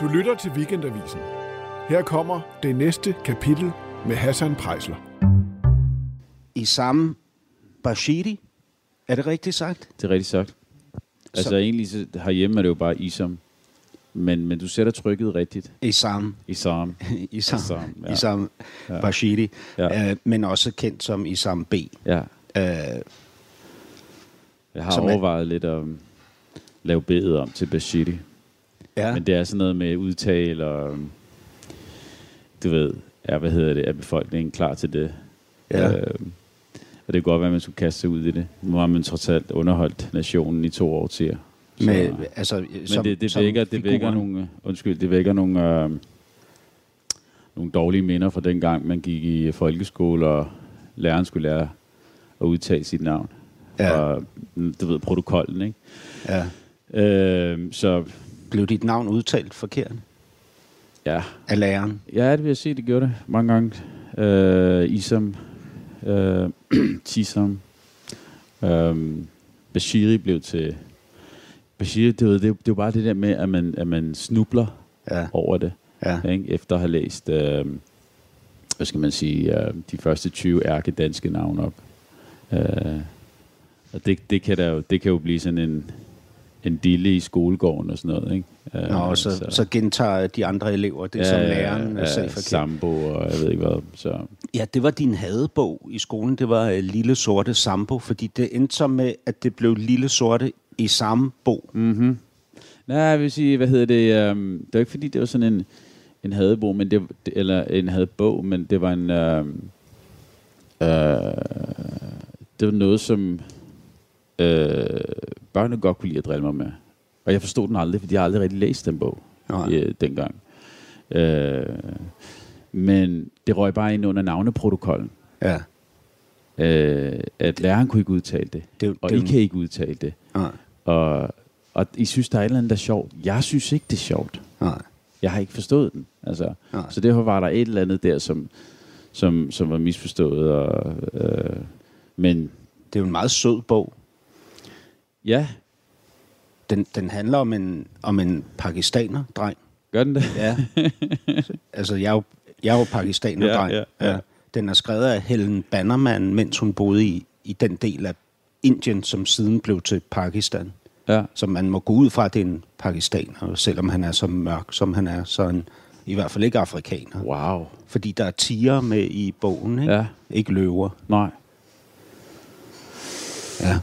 Du lytter til Weekendavisen. Her kommer det næste kapitel med Hassan Prejsler. Isam Bashiri, er det rigtigt sagt? Det er rigtigt sagt. Altså egentlig så herhjemme er det jo bare Isam. Men, men du sætter trykket rigtigt. Isam. Isam. Isam, Isam, ja. Isam Ja. Bashiri, Ja. øh, men også kendt som Isam B. Ja. Øh, Jeg har Som er- overvejet lidt at lave bedet om til Bashiri. Ja, Men det er sådan noget med udtale og... um, Du ved, ja, hvad hedder det? Er befolkningen klar til det? Ja. Øh, og det kan godt være, at man skulle kaste sig ud i det. Nu har man trods alt underholdt nationen i to år til. med, altså, Men som, det, det, vækker, det vækker nogle, undskyld, det vækker nogle, øh, nogle dårlige minder fra den gang, man gik i folkeskole, og læreren skulle lære at udtale sit navn. Ja. Og, du ved, protokollen, ikke? Ja. Øh, så Blev dit navn udtalt forkert ja, af læreren? ja, det vil jeg sige, det gjorde det mange gange. Øh, Isam, øh, Tisam, øh, Bashiri blev til... Bashiri, det, var- det, det var bare det der med, at man, at man snubler Ja, over det. ja. ikke? efter at have læst, øh, hvad skal man sige, øh, de første 20 ærke danske navne op. Øh, og det, det, kan der jo, det kan jo blive sådan en, en dille i skolegården og sådan noget. Ikke? Øh, Nå, så, så, så gentager de andre elever det, som læreren ja, selv forkert. Sambo og jeg ved ikke hvad. Så, Ja, det var din hadebog i skolen. Det var uh, Lille Sorte Sambo, fordi det endte så med, at det blev Lille Sorte i samme bog. mm-hmm. Nej, jeg vil sige, hvad hedder det? Um, det var ikke fordi, det var sådan en, en hadebog, men det, det- eller en hadebog, men det var en... Um, uh, det var noget, som øh, børnene godt kunne lide at drille mig med. Og jeg forstod den aldrig, fordi jeg har aldrig rigtig læst den bog Nej. øh, dengang. Øh, men det røg bare ind under navneprotokollen. Ja. Øh, at læreren kunne ikke udtale det, Det, og det, I kan ikke udtale det. Nej, Og, og I synes, der er et eller andet, der er sjovt. Jeg synes ikke, det er sjovt. nej, Jeg har ikke forstået den. Altså, nej. så derfor var der et eller andet der, som, som, som var misforstået. Og, øh, men Det er jo en meget sød bog. Ja, Den, den handler om en, om en pakistaner-dreng. gør den det? Ja. altså, jeg er jo, jeg er jo pakistaner-dreng. Ja, ja, ja. Den er skrevet af Helen Bannerman, mens hun boede i, i den del af Indien, som siden blev til Pakistan. Ja. Så man må gå ud fra, at det er en pakistaner, selvom han er så mørk, som han er, så han i hvert fald ikke afrikaner. Wow. Fordi der er tiger med i bogen, ikke? Ja. Ikke løver. Nej. Ja.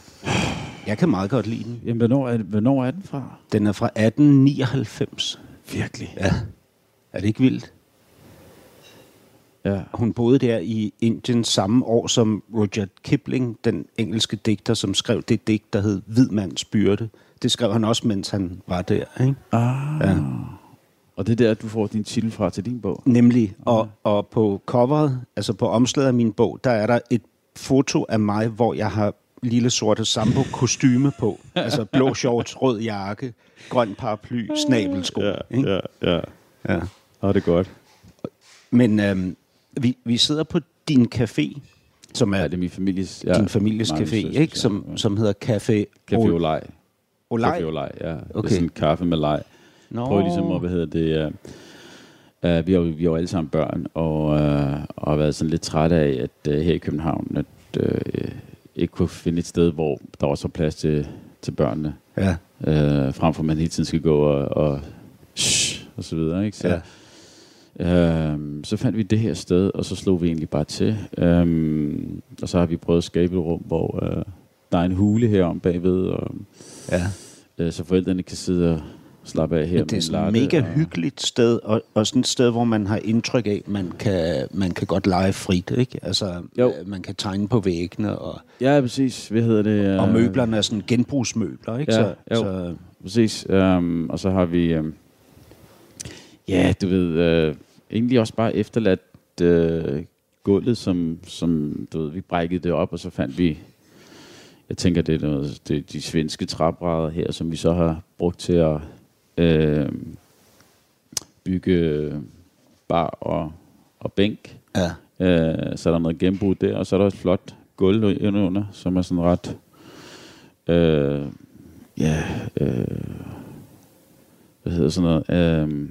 Jeg kan meget godt lide den. Jamen, hvornår er, hvornår er den fra? Den er fra 1899. Virkelig? Ja. Er det ikke vildt? Ja. Hun boede der i Indien samme år som Rudyard Kipling, den engelske digter, som skrev det digt, der hed Hvid mands byrde. Det skrev han også, mens han var der. Ikke? Ah. Ja. Og det er der, du får din titel fra til din bog? Nemlig, og, og på coveret, altså på omslaget af min bog, der er der et foto af mig, hvor jeg har lille sorte sambo kostyme på. Altså blå shorts, rød jakke, grøn paraply, snabelsko. ikke? ja, ja. Ja. Og det er godt. Men øhm, vi, vi sidder på din café, som er Ja, det er min families... ja, Ja, din families café, søstre, ikke? Som, ja. som hedder Café Café Ol- Olej. Olej. Café Olej, ja. Okay. Det er sådan en kaffe med leg. Nå. Prøv ligesom at, hvad hedder det... Uh, uh, vi, har, jo- vi har alle sammen børn, og, uh, og har været sådan lidt trætte af, at uh, her i København, at uh, ikke kunne finde et sted, hvor der også var plads til, til børnene. Ja, Uh, frem for at man hele tiden skal gå og, og, shh, og så videre, ikke? Så, ja. Øhm, så fandt vi det her sted, og så slog vi egentlig bare til. Øhm, og så har vi prøvet at skabe et rum, hvor øh, der er en hule herom bagved, og, ja. øh, så forældrene kan sidde og slappe af her. Men det er sådan et mega og, hyggeligt sted, og, og sådan et sted, hvor man har indtryk af, man kan, man kan godt lege frit, ikke? Altså, Jo. øh, man kan tegne på væggene, og, Ja, præcis. Hvad hedder det? Øh, og møblerne er sådan genbrugsmøbler, ikke? Ja, så, jo. så, Præcis. Øhm, og så har vi, øhm, ja, du ved, øh, egentlig også bare efterladt øh, gulvet, som, som, du ved, vi brækkede det op, og så fandt vi, jeg tænker, det er noget, det er de svenske træbrædder her, som vi så har brugt til at øh, bygge bar og, og bænk. ja. Øh, så er der noget genbrug der, og så er der et flot gulv under, som er sådan ret... Øh, ja, øh, hvad hedder sådan noget? Øh,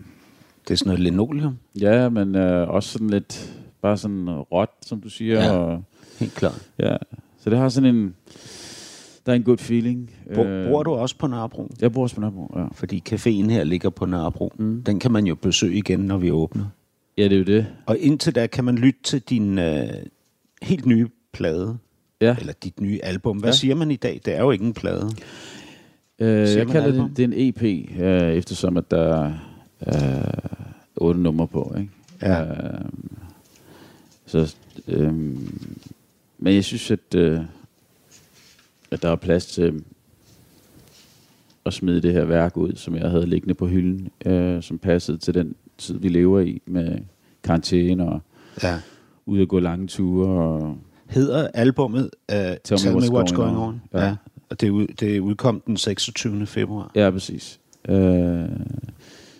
Det er sådan noget linoleum, Ja, men øh, også sådan lidt, bare sådan råt, som du siger. Ja. Og, helt klart. ja. Så det har sådan en, der er en good feeling. Bor, bor du også på Nørrebro? Jeg bor også på Nørrebro, ja. Fordi caféen her ligger på Nørrebro. Mm. Den kan man jo besøge igen, når vi åbner. Ja, det er jo det. Og indtil da kan man lytte til din øh, helt nye plade. Ja. Eller dit nye album. Hvad Ja. siger man i dag? Det er jo ikke en plade. Øh, jeg kalder album? det, det er en EP, øh, eftersom at der er øh, otte numre på. Ikke? Ja. Øh, så, øh, men jeg synes, at, øh, at der er plads til at smide det her værk ud, som jeg havde liggende på hylden, øh, som passede til den tid, vi lever i, med karantæne og Ja. ude at gå lange ture. Og, Hedder albummet uh, Tell, Tell Me What's, Going, On. Ja. Ja. Og det, er ud, det udkom den 26. februar. Ja, præcis. Øh,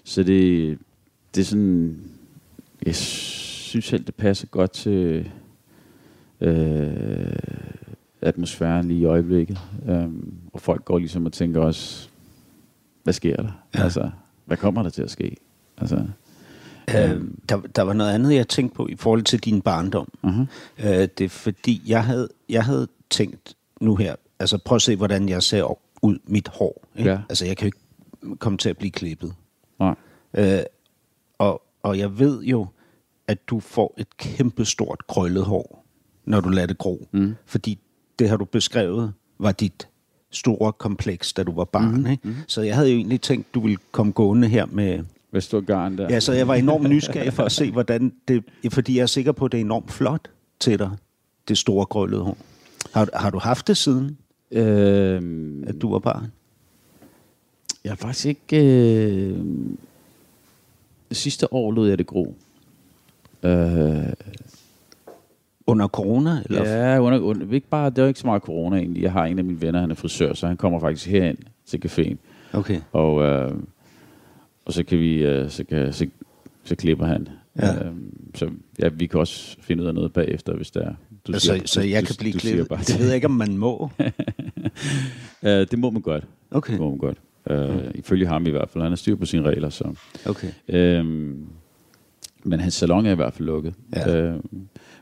så det, det er sådan... Jeg synes selv, det passer godt til øh, atmosfæren lige i øjeblikket. Um, og folk går ligesom og tænker også, hvad sker der? Ja. Altså, hvad kommer der til at ske? Altså, Øh, der, der var noget andet, jeg tænkte på i forhold til din barndom. uh-huh. Øh, det er fordi, jeg havde, jeg havde tænkt nu her, altså prøv at se, hvordan jeg ser ud mit hår. Ikke? Ja. Altså jeg kan jo ikke komme til at blive klippet. Nej. Øh, og, og jeg ved jo, at du får et kæmpestort krøllet hår, når du lader det gro. Mm. Fordi det har du beskrevet, var dit store kompleks, da du var barn. Mhm, Mm-hmm. Ikke? Så jeg havde jo egentlig tænkt, du ville komme gående her med... Hvad står garn der? Ja, så jeg var enormt nysgerrig for at se, hvordan det... Fordi jeg er sikker på, at det er enormt flot til dig, det store krøllede hår. Har, har du haft det siden, Øhm, at du var barn? Jeg har faktisk ikke... Øh, det sidste år lod jeg det gro. Øh, Under corona? Eller? ja, under, under, ikke bare, det er jo ikke så meget corona egentlig. Jeg har en af mine venner, han er frisør, så han kommer faktisk herind til caféen. Okay. Og, øh, og så kan vi, øh, så, kan, så, så klipper han. Ja. Øh, så ja, vi kan også finde ud af noget bagefter, hvis der er. Du Altså, siger- så du- jeg du- kan blive du klippet? bare Det ved jeg ikke, om man må. Øh, det må man godt. Okay. Det må man godt. Øh, Ifølge ham i hvert fald. Han har styr på sine regler, så... okay. Øhm, men hans salon er i hvert fald lukket. Ja. Øhm,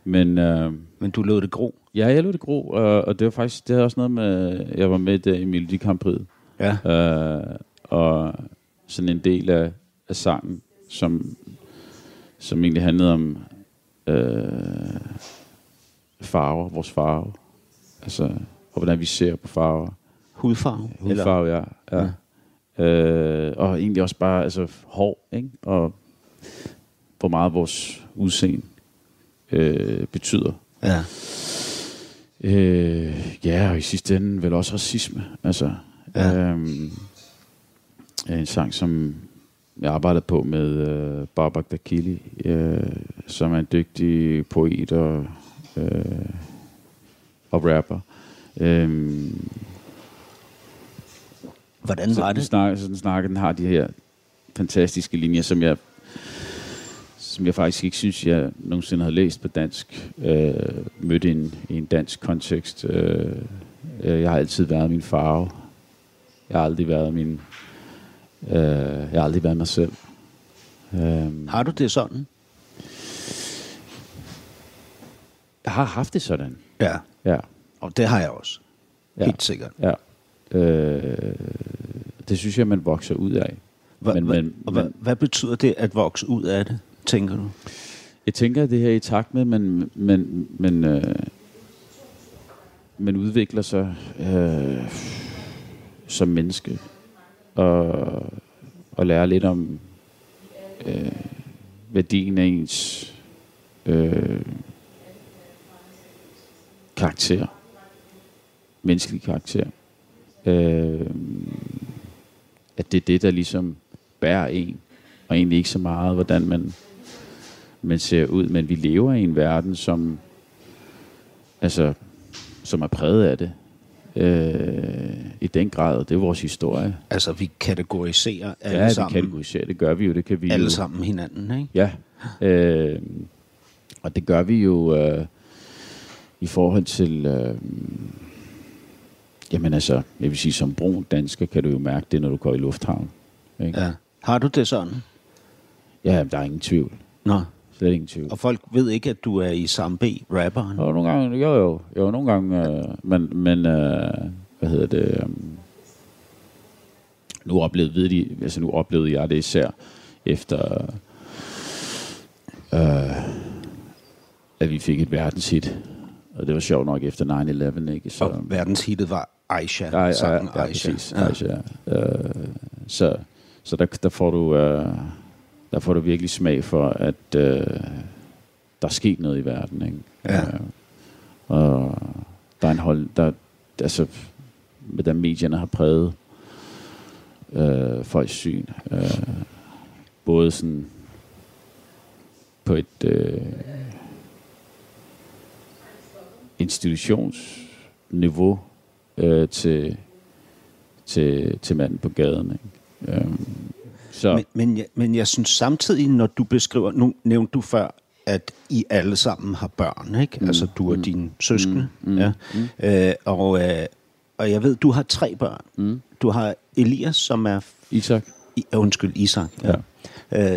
men øh, Men du lod det gro? ja, jeg lod det gro, og, og det var faktisk, det havde også noget med, jeg var med der i Melodi Ja. øh, og sådan en del af, af sangen, som, som egentlig handlede om øh, farver, vores farve. Altså, og hvordan vi ser på farver. Hudfarve? Hudfarve, ja. ja. ja. Øh, og egentlig også bare altså, hår, ikke? Og hvor meget vores udseende øh, betyder. Ja. Øh, ja, og i sidste ende vel også racisme. Altså, Ja. øhm, en sang, som jeg arbejdede på med øh, Babak Dakili, øh, som er en dygtig poet og, øh, og rapper. Øhm, Hvordan så var den det? Snakker, så den snakker, den har de her fantastiske linjer, som jeg, som jeg faktisk ikke synes, jeg nogensinde har læst på dansk. Øh, mødt i en, i en dansk kontekst. Øh, øh, jeg har altid været min farve. Jeg har aldrig været min... Øh, jeg har aldrig været mig selv. Øh, Har du det sådan? jeg har haft det sådan. Ja. Ja. Og det har jeg også. Ja. Helt sikkert. ja. Øh, det synes jeg, man vokser ud af. Hva, Men- men, hvad, men- hvad betyder det at vokse ud af det, tænker du? Jeg tænker, at det her er i takt med, men, men, men øh, man udvikler sig øh, som menneske og, og lærer lidt om øh, værdien af ens øh, karakter. Menneskelig karakter. Øh, at det er det, der ligesom bærer en, og egentlig ikke så meget, hvordan man man ser ud, men vi lever i en verden, som altså, som er præget af det. Øh, I den grad, det er vores historie. Altså, vi kategoriserer alle ja, vi sammen, kategoriserer, det gør vi jo, det kan vi alle jo. sammen hinanden, ikke? Ja, øh, og det gør vi jo øh, i forhold til, øh, jamen altså, jeg vil sige, som brun dansker kan du jo mærke det, når du går i lufthavn. Ikke? Ja. Har du det sådan? Ja, der er ingen tvivl. Nå. Slet ingen tvivl. Og folk ved ikke, at du er i Sambe, rapperen. Og nogle gange, jo jo, jo nogle gange, øh, men, men øh, hvad hedder det, øh, nu oplevede, ved de, altså nu oplevede jeg det især efter, øh, at vi fik et verdenshit. Og det var sjovt nok efter 9-11, ikke? Så, Og verdenshittet var Aisha. Ja, ja, sangen ja, Aisha. præcis. Ja. Aisha. Øh, så så der, der, får du, øh, der får du virkelig smag for, at øh, der er sket noget i verden. Ikke? Ja. Øh, og der er en hold, der, altså, hvordan medierne har præget øh, folks syn. Øh, både sådan på et øh, institutionsniveau øh, til, til, til manden på gaden. Ikke? Øhm, så Men, men, jeg, men jeg synes samtidig, når du beskriver, nu nævnte du før, at I alle sammen har børn, ikke? Mm. Altså du og dine søskende. Mm. Ja. Mm. Øh, og, øh, og jeg ved, du har tre børn. Mm. Du har Elias, som er... Isak, I, uh, undskyld, Isak. Ja.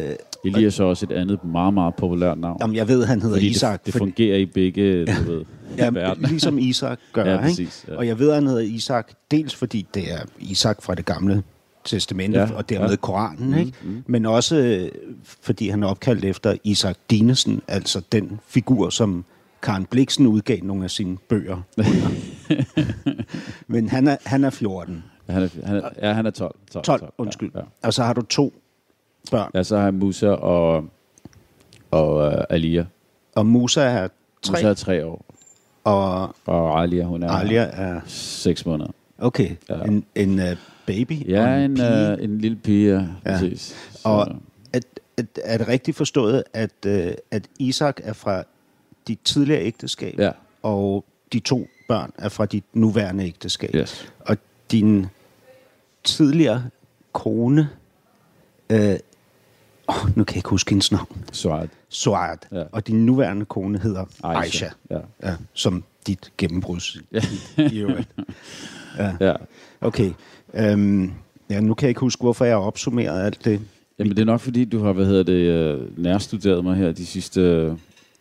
Øh, Elias er også et andet meget, meget populært navn. jamen, jeg ved, han hedder fordi Isak. det, det fordi- fungerer i begge du ved, Ja, verdener. ligesom Isak gør, Ja, ikke? præcis, ja. Og jeg ved, han hedder Isak, dels fordi det er Isak fra det gamle testamente, Ja, og dermed ja. Koranen, ikke? Mm, men også øh, fordi han er opkaldt efter Isak Dinesen, altså den figur, som Karen Bliksen udgav nogle af sine bøger men han er, han er 14. Han er, han er, ja, han er 12. 12, 12, undskyld. Ja, Ja, ja. Og så har du to børn, ja, så har jeg Musa og, og uh, Alia. og Musa er tre, Musa er tre år, og og Alia, hun er Alia er... seks måneder. Okay, Ja. en, en uh, baby og Ja, en, pige. uh, en lille pige, ja. præcis. Så, Og at, at, er det rigtigt forstået, at, øh, at Isak er fra dit tidligere ægteskab, ja, og de to børn er fra dit nuværende ægteskab? yes. Og din tidligere kone, øh, oh, nu kan jeg ikke huske hendes navn, Suad. Suad, Ja. og din nuværende kone hedder Aisha, Aisha. Ja. Ja, som dit gennembrud Ja. i øvrigt. ja. Okay, øhm, ja, nu kan jeg ikke huske, hvorfor jeg har opsummeret alt det. Jamen, det er nok fordi, du har, hvad hedder det, øh, nærstuderet mig her de sidste øh,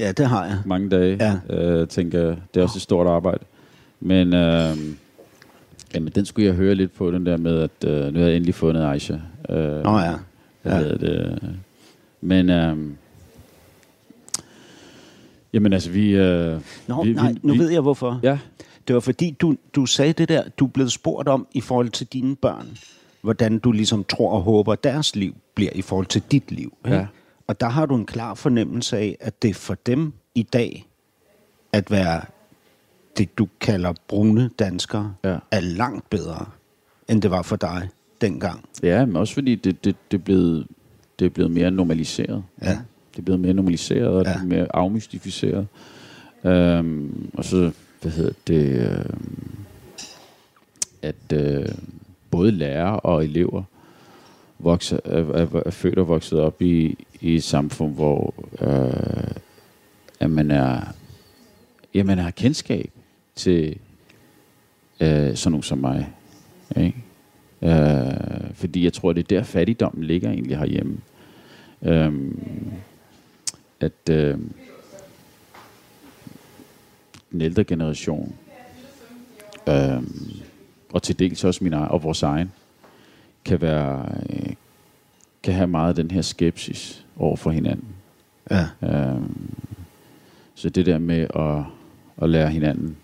Ja, det har jeg. mange dage. Ja. Øh, tænker, jeg. det er også et stort arbejde. Men øh, jamen, den skulle jeg høre lidt på, den der med, at øh, nu har jeg endelig fundet Aisha. Øh, Nå ja. Ja. det? Men, øh, jamen altså, vi... Øh, Nå, vi, nej, vi, nu vi, ved jeg hvorfor. Ja, Det var fordi, du, du sagde det der, du er blevet spurgt om i forhold til dine børn, hvordan du ligesom tror og håber, deres liv bliver i forhold til dit liv. Ikke? Ja. Og der har du en klar fornemmelse af, at det for dem i dag, at være det, du kalder brune danskere, Ja. er langt bedre, end det var for dig dengang. ja men også fordi det, det, det, er blevet, det er blevet mere normaliseret. Ja. Det er blevet mere normaliseret, og. Ja. det er mere afmystificeret. Øhm, og så, hvad hedder det, øh, at øh, både lærere og elever vokser, er, er, er født og vokset op i, i et samfund, hvor øh, at man er, ja, man har kendskab til øh, sådan nogen som mig. Ikke? Øh, fordi jeg tror, det er der fattigdommen ligger egentlig herhjemme. Øh, at øh, den ældre generation, øh, og til dels også min egen, og vores egen, kan være øh, kan have meget af den her skepsis over for hinanden. Ja. Øh, så det der med at, at lære hinanden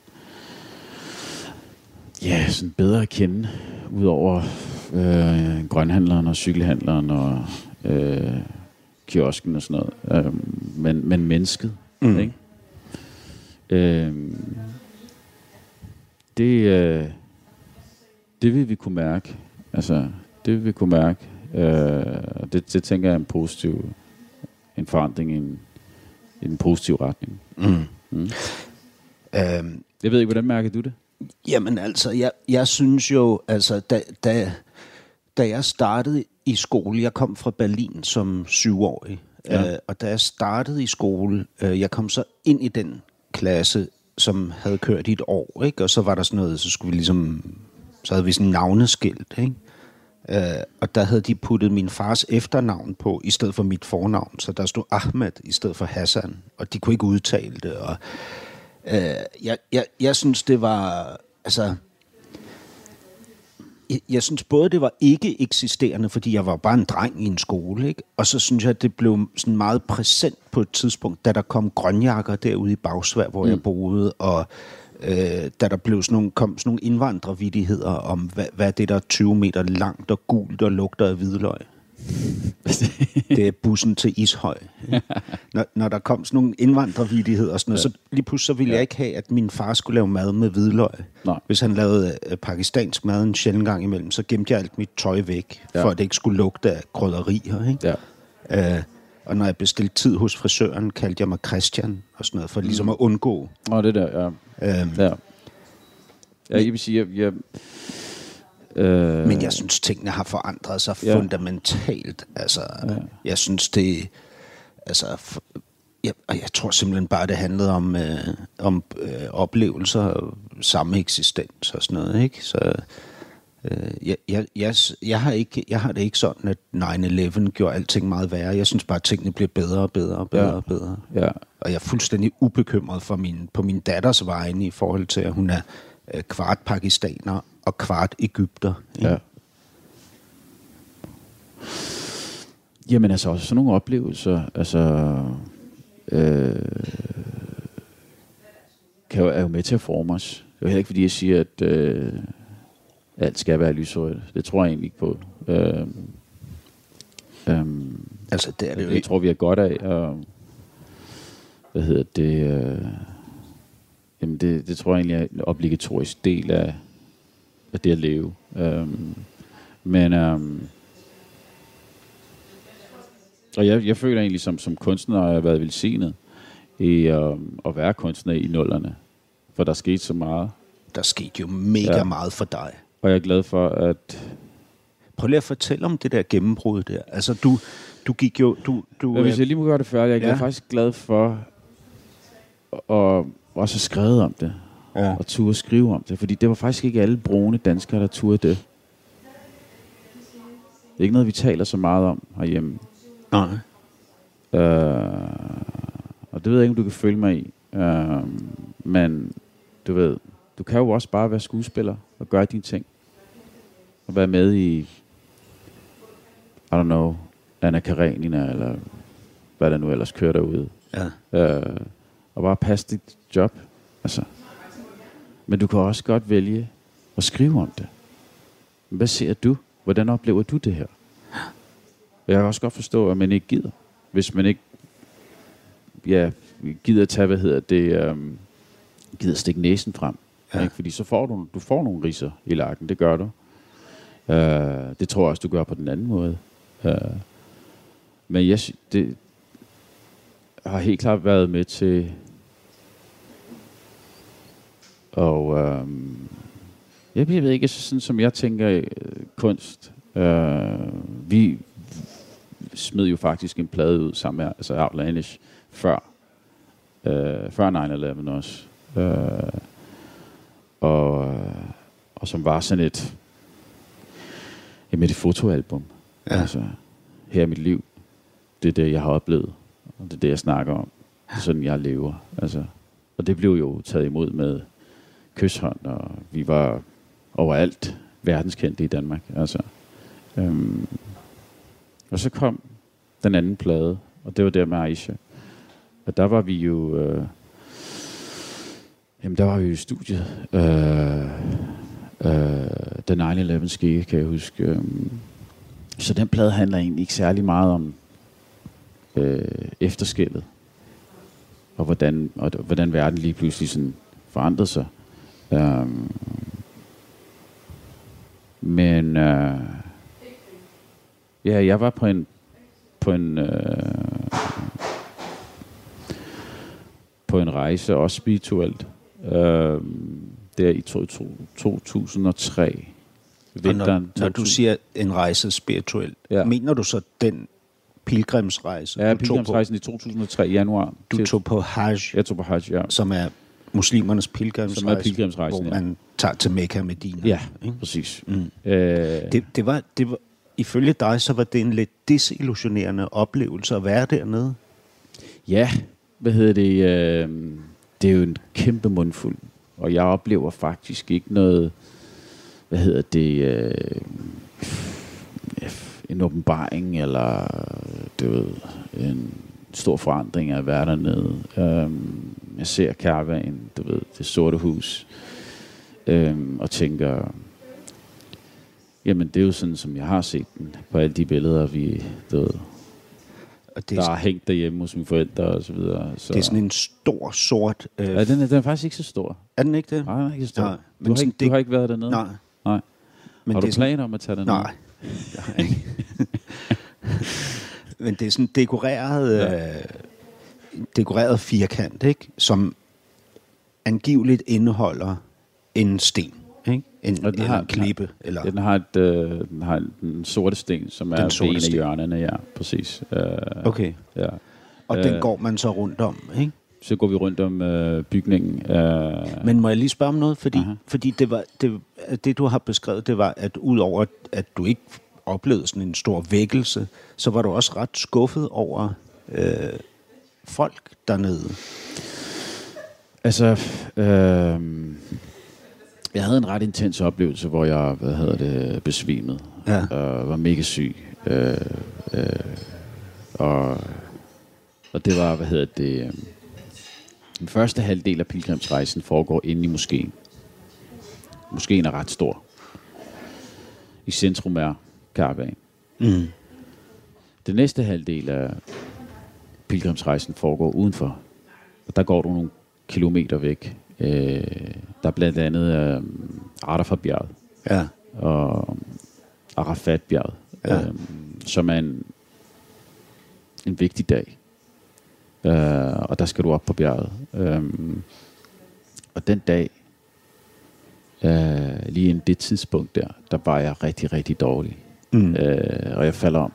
ja, sådan bedre at kende, udover øh, grønhandleren og cykelhandleren og øh, kiosken og sådan noget. Øh, men, men mennesket, Mm. ikke? Øh, det, øh, det vil vi kunne mærke. Altså, det vil vi kunne mærke. Øh, og det, det tænker jeg er en positiv en forandring i en, i en positiv retning. Mm. Mm. Øhm, Jeg ved ikke, hvordan mærker du det? Jamen altså, jeg, jeg synes jo, altså, da, da, da jeg startede i skole, jeg kom fra Berlin som syvårig, Ja. øh, og da jeg startede i skole, øh, jeg kom så ind i den klasse, som havde kørt i et år, ikke? og så var der sådan noget, så skulle vi ligesom, så havde vi sådan en navneskilt, ikke? Øh, og der havde de puttet min fars efternavn på, i stedet for mit fornavn. Så der stod Ahmed i stedet for Hassan, og de kunne ikke udtale det. Og, øh, jeg, jeg, jeg synes, det var... Altså, jeg, synes både, det var ikke eksisterende, fordi jeg var bare en dreng i en skole, ikke? og så synes jeg, at det blev sådan meget præsent på et tidspunkt, da der kom grønjakker derude i Bagsvær, hvor mm. jeg boede, og øh, da der blev sådan nogle, kom sådan nogle indvandrervidigheder om, hvad, hvad det der er 20 meter langt og gult og lugter af hvidløg. det er bussen til Ishøj. Når, når der kom sådan nogle indvandrervidigheder og sådan noget, ja. så lige pludselig så ville ja. jeg ikke have, at min far skulle lave mad med hvidløg. Nej. Hvis han lavede uh, pakistansk mad en sjældent gang imellem, så gemte jeg alt mit tøj væk, ja. for at det ikke skulle lugte af krydderier. Ikke? Ja. Uh, og når jeg bestilte tid hos frisøren, kaldte jeg mig Christian og sådan noget, for mm. ligesom at undgå. Nå, det der, ja. Øhm, ja. Ja, jeg vil sige, jeg, jeg Øh, Men jeg synes, tingene har forandret sig ja. fundamentalt. Altså, ja. jeg synes, det... Altså, jeg, og jeg tror simpelthen bare, det handlede om, øh, om øh, oplevelser og samme eksistens og sådan noget, ikke? Så øh, jeg, jeg, jeg, jeg, har ikke, jeg har det ikke sådan, at 9-11 gjorde alting meget værre. Jeg synes bare, at tingene bliver bedre og bedre og bedre ja. og bedre. Ja. Og jeg er fuldstændig ubekymret for min, på min datters vegne i forhold til, at hun er øh, kvart pakistaner og kvart Ægypter. Ikke? Ja. Jamen altså også sådan nogle oplevelser, altså øh, kan jo, er jo med til at forme os. Det er jo heller ikke fordi, jeg siger, at øh, alt skal være lyserødt. Det tror jeg egentlig ikke på. Øh, øh, altså det er det jo Jeg tror, vi er godt af. Og, hvad hedder det? Øh, jamen det, det tror jeg egentlig er en obligatorisk del af, af det at leve. Øhm, men øhm, og jeg, jeg føler egentlig som, som kunstner, at jeg har været velsignet i øhm, at være kunstner i nullerne. For der skete så meget. Der skete jo mega ja. meget for dig. Og jeg er glad for, at... Prøv lige at fortælle om det der gennembrud der. Altså, du, du gik jo... Du, du, ja, hvis jeg lige må gøre det før, jeg er ja. faktisk glad for at også skrevet om det ja. og turde skrive om det. Fordi det var faktisk ikke alle brune danskere, der turde det. Det er ikke noget, vi taler så meget om herhjemme. Nej. Øh, og det ved jeg ikke, om du kan følge mig i. Øh, men du ved, du kan jo også bare være skuespiller og gøre dine ting. Og være med i, I don't know, Anna Karenina, eller hvad der nu ellers kører derude. Ja. Øh, og bare passe dit job. Altså, men du kan også godt vælge at skrive om det. Hvad ser du? Hvordan oplever du det her? Jeg kan også godt forstå, at man ikke gider. Hvis man ikke ja, gider tage, hvad hedder det, um, gider stikke næsen frem. Ja. Ikke? Fordi så får du, du får nogle riser i lakken, det gør du. Uh, det tror jeg også, du gør på den anden måde. Uh, men jeg, det har helt klart været med til og øh, jeg, jeg ved ikke, sådan som jeg tænker øh, kunst. Øh, vi smed jo faktisk en plade ud sammen med altså Outlandish før, øh, før 9-11 også. Øh, og, og som var sådan et, med et fotoalbum. Ja. Altså, her er mit liv. Det er det, jeg har oplevet. Og det er det, jeg snakker om. Det er sådan, jeg lever. Altså, og det blev jo taget imod med kysshånd, og vi var overalt verdenskendte i Danmark. Altså, øhm, og så kom den anden plade, og det var der med Aisha. Og der var vi jo... Øh, jamen, der var vi jo i studiet. Øh, øh, den 9-11 skete, kan jeg huske. Øh, så den plade handler egentlig ikke særlig meget om øh, efterskældet. Og hvordan, og hvordan verden lige pludselig sådan forandrede sig. Um, men uh, ja, jeg var på en på en uh, på en rejse også spirituelt. Uh, der i to, to, 2003. Vinteren, når, når du siger en rejse spirituelt, ja. mener du så den pilgrimsrejse? Ja, pilgrimsrejsen i 2003 januar. Du tog på Hajj. Jeg tog på Hajj, ja. Som er muslimernes pilgrimsrejse, som er pilgrimsrejsen, hvor man tager til Mekka og Medina. Ja, Ikke? præcis. Mm. Øh, Det, det, var, det var, ifølge dig, så var det en lidt desillusionerende oplevelse at være dernede. Ja, hvad hedder det? Øh, det er jo en kæmpe mundfuld. Og jeg oplever faktisk ikke noget, hvad hedder det, øh, en åbenbaring, eller du ved, en stor forandring af at være dernede. Øh, jeg ser Karvagen, du ved, det sorte hus, øh, og tænker, jamen det er jo sådan, som jeg har set den på alle de billeder, vi, du ved, Og det, der er, er hængt derhjemme hos mine forældre og så videre. Så. det er sådan en stor, sort... Øh, Ja, den er, den er faktisk ikke så stor. er den ikke det? Nej, den er ikke så stor. Nej, Nej, men du, har ikke, du det- har ikke været dernede? Nej. Nej. Men har det du er sådan, planer om at tage dernede? Nej. Ikke. Men det er sådan dekoreret, ja. øh, dekoreret firkant, ikke? Som angiveligt indeholder en sten, ikke? En, Og den eller har- en klippe. Eller, Den har, et, øh, den har en sorte sten, som er Den ved sorte en af hjørnerne, ja, præcis. Øh, okay. ja. Og den Øh. går man så rundt om, ikke? Så går vi rundt om øh, bygningen. Øh, Men må jeg lige spørge om noget? Fordi, Aha. fordi det, var, det, det, du har beskrevet, det var, at udover at du ikke oplevede sådan en stor vækkelse, så var du også ret skuffet over øh, folk dernede. Altså, øh, jeg havde en ret intens oplevelse, hvor jeg, hvad hedder det, besvimede. Ja. Og var mega syg. Øh, øh, og, og det var, hvad hedder det, øh, den første halvdel af pilgrimsrejsen foregår inde i moskeen. Moskeen er ret stor. I centrum er Karavagen. Mm. Den næste halvdel af pilgrimsrejsen foregår udenfor. Og der går du nogle kilometer væk. Øh, der er blandt andet øh, Arafat-bjerget Ja. og Arafat-bjerget, Ja. øh, som er en, en vigtig dag. Øh, og der skal du op på bjerget. Øh, og den dag, øh, lige inden det tidspunkt der, der var jeg rigtig, rigtig dårlig. Mm. Øh, og jeg falder om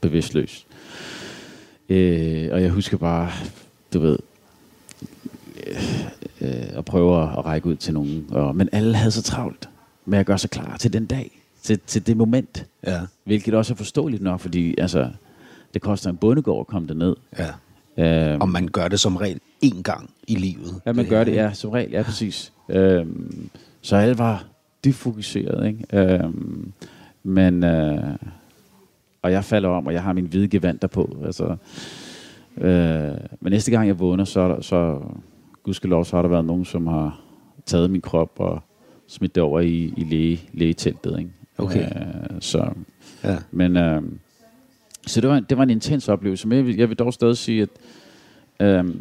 bevidstløs. Øh, og jeg husker bare, du ved, øh, at prøve at række ud til nogen. Og, men alle havde så travlt med at gøre sig klar til den dag, til, til det moment. Ja. Hvilket også er forståeligt nok, fordi altså, det koster en bondegård at komme derned. ja. Øh, Og man gør det som regel én gang i livet. Ja, man gør det, ja, som regel, ja, præcis. Øhm, så alle var dybt fokuseret, ikke? Øhm, men, øh, og jeg falder om, og jeg har min hvide gevanter på, altså. Øh, men næste gang jeg vågner, så, så gudskelov, så har der været nogen, som har taget min krop og smidt det over i, i læge, lægeteltet, ikke? Okay. Øh, så, Ja. men, øh, så det var, det var en intens oplevelse, men jeg vil, jeg vil dog stadig sige, at øh,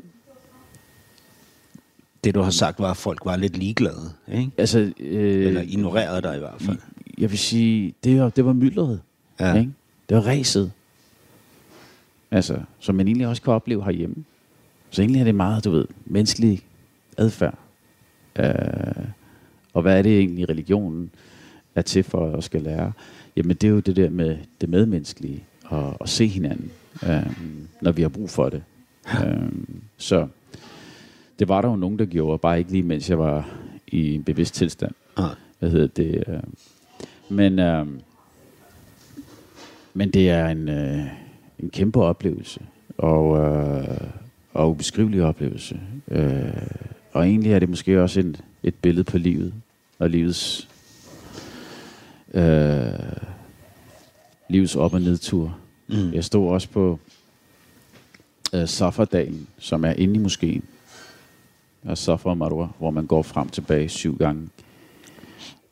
Det, du har sagt, var, at folk var lidt ligeglade. Ikke? Altså, øh, Eller ignorerede dig i hvert fald. Jeg vil sige, det var, det var myldret. Ja. Ikke? Det var ræset. Altså, som man egentlig også kan opleve herhjemme. Så egentlig er det meget, du ved, menneskelig adfærd. Øh, og hvad er det egentlig, religionen er til for at skal lære? Jamen, det er jo det der med det medmenneskelige, og at se hinanden, øh, når vi har brug for det. Øh, så det var der jo nogen, der gjorde, bare ikke lige mens jeg var i en bevidst tilstand. Nej. Hvad hedder det? Øh, men, øh, men det er en, øh, en kæmpe oplevelse, og, øh, og ubeskrivelig oplevelse. Øh, og egentlig er det måske også en, et billede på livet, og livets, øh, livets op- og nedtur. Mm. Jeg stod også på øh, Safardalen, som er inde i moskeen. Og Safa og Marwa, hvor man går frem og tilbage syv gange.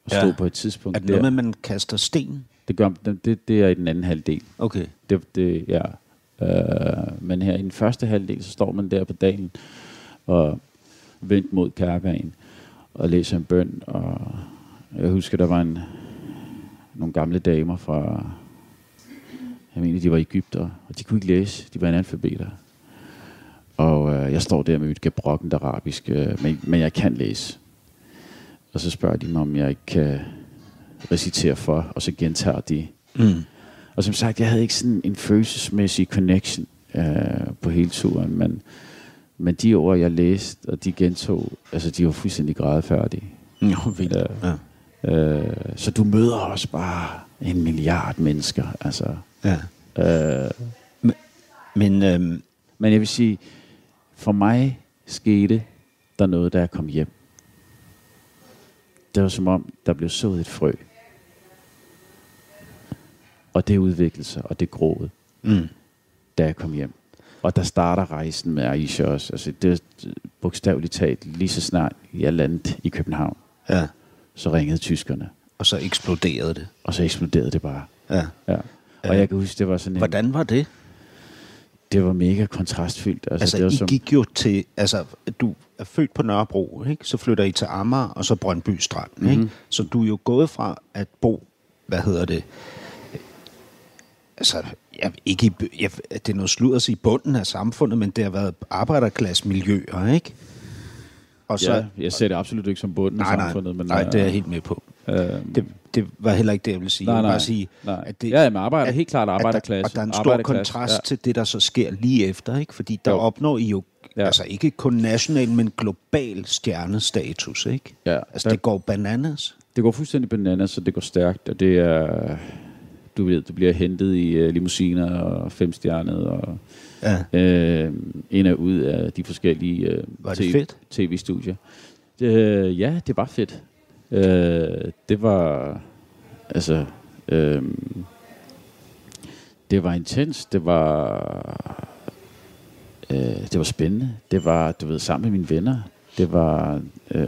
Og Ja. stod på et tidspunkt Er det der. noget med, at man kaster sten? Det, gør, det, det, er i den anden halvdel. Okay. Det, det, ja. Øh, men her i den første halvdel, så står man der på dagen og vendt mod Karavagen og læser en bøn. Og jeg husker, der var en, nogle gamle damer fra, jeg mener, de var Ægypter, og de kunne ikke læse. De var analfabeter. Og øh, jeg står der med mit gebrokkent arabisk, øh, men, men jeg kan læse. Og så spørger de mig, om jeg ikke kan recitere for, og så gentager de Mm. og som sagt, jeg havde ikke sådan en følelsesmæssig connection øh, på hele turen, men, men de ord, jeg læste, og de gentog, altså de var fuldstændig grædefærdige. Nå, vildt. Ja. Ja. Øh, så du møder også bare en milliard mennesker. Altså, ja. øh, Men øhm, men jeg vil sige, for mig skete der noget, da jeg kom hjem. Det var som om, der blev sået et frø. Og det udviklede sig, og det groede, mm, da jeg kom hjem. Og der starter rejsen med Aisha også. Altså, det bogstaveligt talt lige så snart jeg landede i København. ja. Så ringede tyskerne, Og så eksploderede det. og så eksploderede det bare. Ja. Ja. Og jeg kan huske, det var sådan en, Hvordan var det? det var mega kontrastfyldt. Altså, Altså, det var I som, gik jo til, altså, du er født på Nørrebro, ikke? så flytter I til Amager, og så Brøndby Strand. Mm-hmm. Ikke? Så du er jo gået fra at bo, hvad hedder det, altså, jeg, ikke i, jeg, det er noget sludder at sige bunden af samfundet, men det har været arbejderklassemiljøer, ikke? Og så, ja, jeg ser det absolut ikke som bunden nej, af nej, samfundet. Men, nej, det er jeg øh, helt med på. øh, Det, det var heller ikke det, jeg ville sige. Nej, jeg vil nej, bare sige, nej. at det, Ja, men arbejder- helt klart at arbejderklasse. Der, og der er en stor kontrast ja. til det, der så sker lige efter, ikke? Fordi der Jo. opnår I jo Ja. altså ikke kun national, men global stjernestatus, ikke? Ja, Altså, der- det går bananas. Det går fuldstændig bananas, så det går stærkt, og det er... Du ved, du bliver hentet i uh, limousiner og femstjernet og Ja. øh, ind og ud af de forskellige øh, Var det fedt? tv-studier. Øh, ja, det var fedt. Øh, det var... Altså... Øh, det var intens. Det var... Øh, det var spændende. Det var, du ved, sammen med mine venner. Det var... Øh,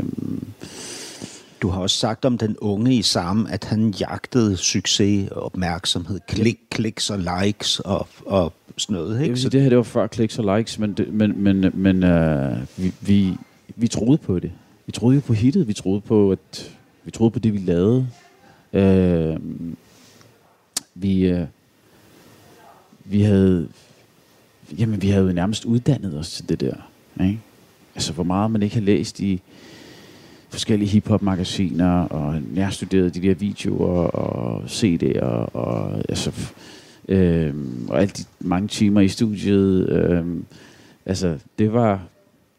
Du har også sagt om den unge i Sam, at han jagtede succes og opmærksomhed, klik, kliks og likes og, og sådan noget, Jeg ikke? Så, sige, det her det var før kliks og likes, men, det, men, men, men øh, vi, vi, vi troede på det. Vi troede jo på hittet. Vi troede på, at vi troede på det, vi lavede. Øh, vi, øh, vi havde jamen, vi havde jo nærmest uddannet os til det der. Ikke? Altså, hvor meget man ikke har læst i forskellige hiphop-magasiner, og nærstuderet de der videoer og CD'er, og altså, øhm, og alle de mange timer i studiet. Øhm, altså, det var,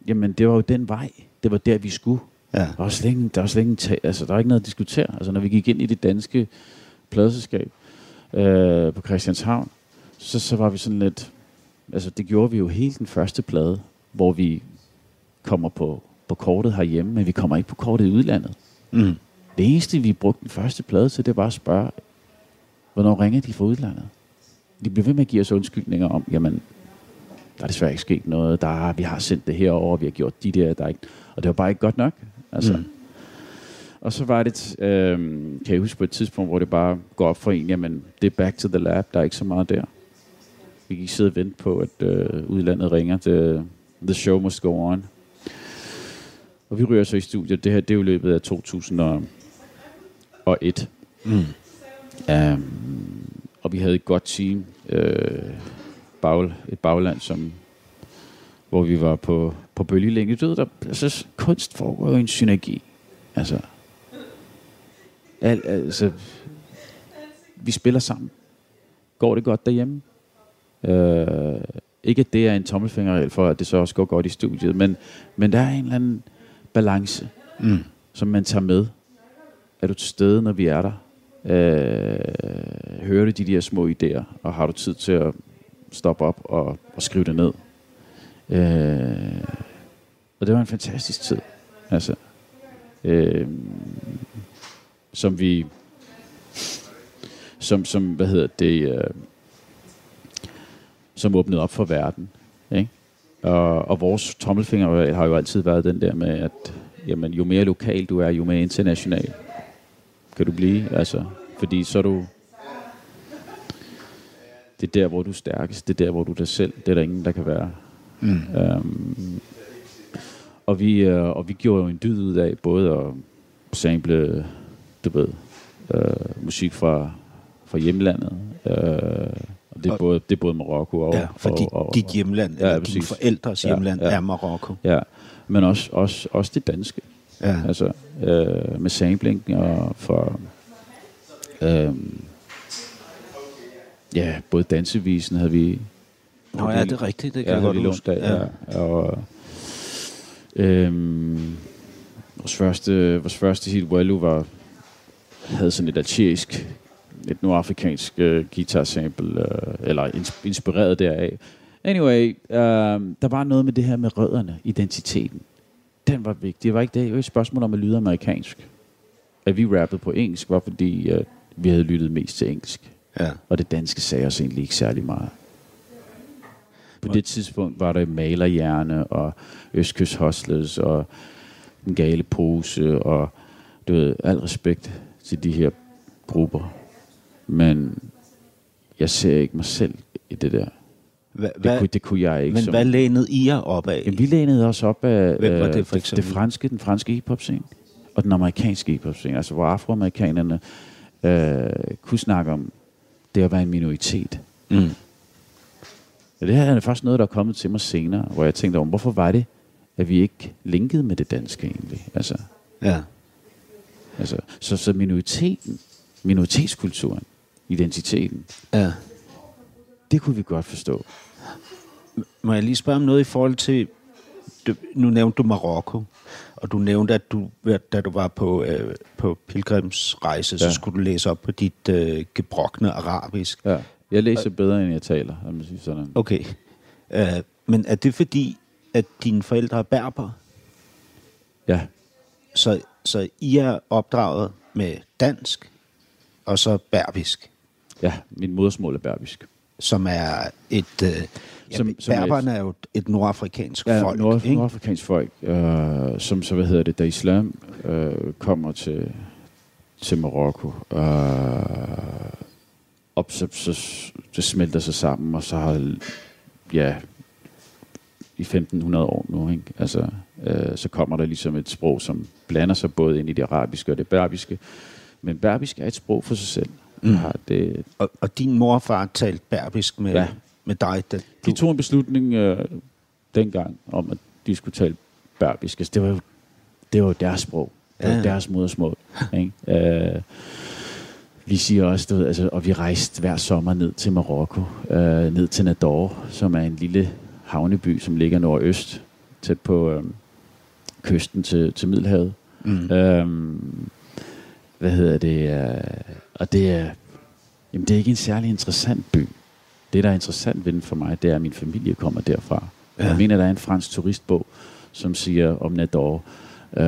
jamen, det var jo den vej. Det var der, vi skulle. ja. Der var slet ikke, der var slet ta- altså, der var ikke noget at diskutere. Altså, når vi gik ind i det danske pladeselskab øh, på Christianshavn, så, så var vi sådan lidt... Altså, det gjorde vi jo helt den første plade, hvor vi kommer på, på kortet herhjemme, men vi kommer ikke på kortet i udlandet. Mm. Det eneste, vi brugte den første plade til, det var at spørge, hvornår ringer de fra udlandet? De blev ved med at give os undskyldninger om, jamen, der er desværre ikke sket noget, der er, vi har sendt det herover, vi har gjort de der, der er ikke, og det var bare ikke godt nok. Altså. Mm. Og så var det, øh, kan jeg huske på et tidspunkt, hvor det bare går op for en, jamen, det er back to the lab, der er ikke så meget der. Vi kan ikke sidde og vente på, at øh, udlandet ringer til The Show Must Go On. Og vi ryger så i studiet. Det her, det er jo i løbet af 2001. Mm. Um, og vi havde et godt team. Øh, bag, et bagland, som, hvor vi var på, på bølgelængde. Du ved, der, altså, kunst foregår jo i en synergi. Altså, al, altså, vi spiller sammen. Går det godt derhjemme? Øh, ikke at det er en tommelfingerregel for, at det så også går godt i studiet, men, men der er en eller anden balance, Mm. som man tager med. Er du til stede, når vi er der? Øh, hører du de der små idéer, og har du tid til at stoppe op og, og skrive det ned? Øh, og det var en fantastisk tid. Altså, øh, som vi som, som hvad hedder det øh, som åbnede op for verden? Og, og vores tommelfinger har jo altid været den der med at jamen, jo mere lokal du er jo mere international kan du blive altså fordi så er du det er der hvor du er stærkest det er der hvor du er dig selv det er der ingen der kan være Mm. Øhm, og, vi, øh, og vi gjorde jo en dyd ud af både at sample, du ved, øh, musik fra, fra hjemlandet. Øh, og det er, Og- både, det er både Marokko og... Ja, for og, dit, og, dit hjemland, Ja, ja, eller dine præcis. forældres Ja, hjemland, ja. er Marokko. Ja, men også, også, også det danske. Ja. Altså, øh, med sampling og for... Øh, ja, både dansevisen havde vi... Nå ja, det er rigtigt, det kan ja, jeg godt huske. af, ja. Og, øhm, vores første, vores første hit, Wallu, var, havde sådan et algerisk, et nordafrikansk uh, guitar sample, uh, eller ins- inspireret deraf. Anyway, uh, der var noget med det her med rødderne, identiteten. Den var vigtig. Det var ikke det. Det var et spørgsmål om at lyde amerikansk. At vi rappede på engelsk, var fordi uh, vi havde lyttet mest til engelsk. Ja. Og det danske sagde os egentlig ikke særlig meget. På det tidspunkt var der malerhjerne og Østkyst Hustlers og den gale pose og du ved, al respekt til de her grupper. Men jeg ser ikke mig selv i det der. Hva, Det, kunne, det kunne jeg ikke. men som, hvad lænede I jer op af? Jamen, vi lænede os op af Hvem var øh, det for det, det franske, den franske hiphop scene og den amerikanske hiphop scene, altså hvor afroamerikanerne øh, kunne snakke om det at være en minoritet. Mm. Ja, det her er først noget, der er kommet til mig senere, hvor jeg tænkte om, hvorfor var det, at vi ikke linkede med det danske egentlig? Altså, Ja. altså, så, så minoriteten, minoritetskulturen, identiteten, ja. det kunne vi godt forstå. Må jeg lige spørge om noget i forhold til... Du, nu nævnte du Marokko, og du nævnte, at du, da du var på, øh, på pilgrimsrejse, ja. Så skulle du læse op på dit øh, gebrokne arabisk. Ja. Jeg læser bedre, end jeg taler, om man siger sådan. Okay. Øh, men er det fordi, at dine forældre er berber, Ja, så, så I er opdraget med dansk, og så berbisk, ja, min modersmål er berbisk. som er et... Øh, ja, Som- er et- berberne er jo et nordafrikansk Ja, folk, nord, ikke? nordafrikansk folk, øh, som så, hvad hedder det, da islam øh, kommer til, til Marokko, øh, og så, så, det smelter sig sammen, og så har, ja, i 1500 år nu, ikke? Altså, øh, så kommer der ligesom et sprog, som blander sig både ind i det arabiske og det berbiske, men berbisk er et sprog for sig selv. Mm. Har det, Og, og din mor og far talte berbisk med, ja. Med dig. Da De du, tog en beslutning øh, dengang om, at de skulle tale berbisk. Altså, det var jo det var jo deres sprog. Det var Ja. deres modersmål. ikke? Øh, vi siger også, du ved, altså, og vi rejste hver sommer ned til Marokko, øh, ned til Nador, som er en lille havneby, som ligger nordøst, tæt på øh, kysten til, til Middelhavet. mm. Øhm, hvad hedder det? Øh, og det er, jamen det er ikke en særlig interessant by. Det, der er interessant ved den for mig, det er, at min familie kommer derfra. Ja. Jeg mener, der er en fransk turistbog, som siger om Nador, øh,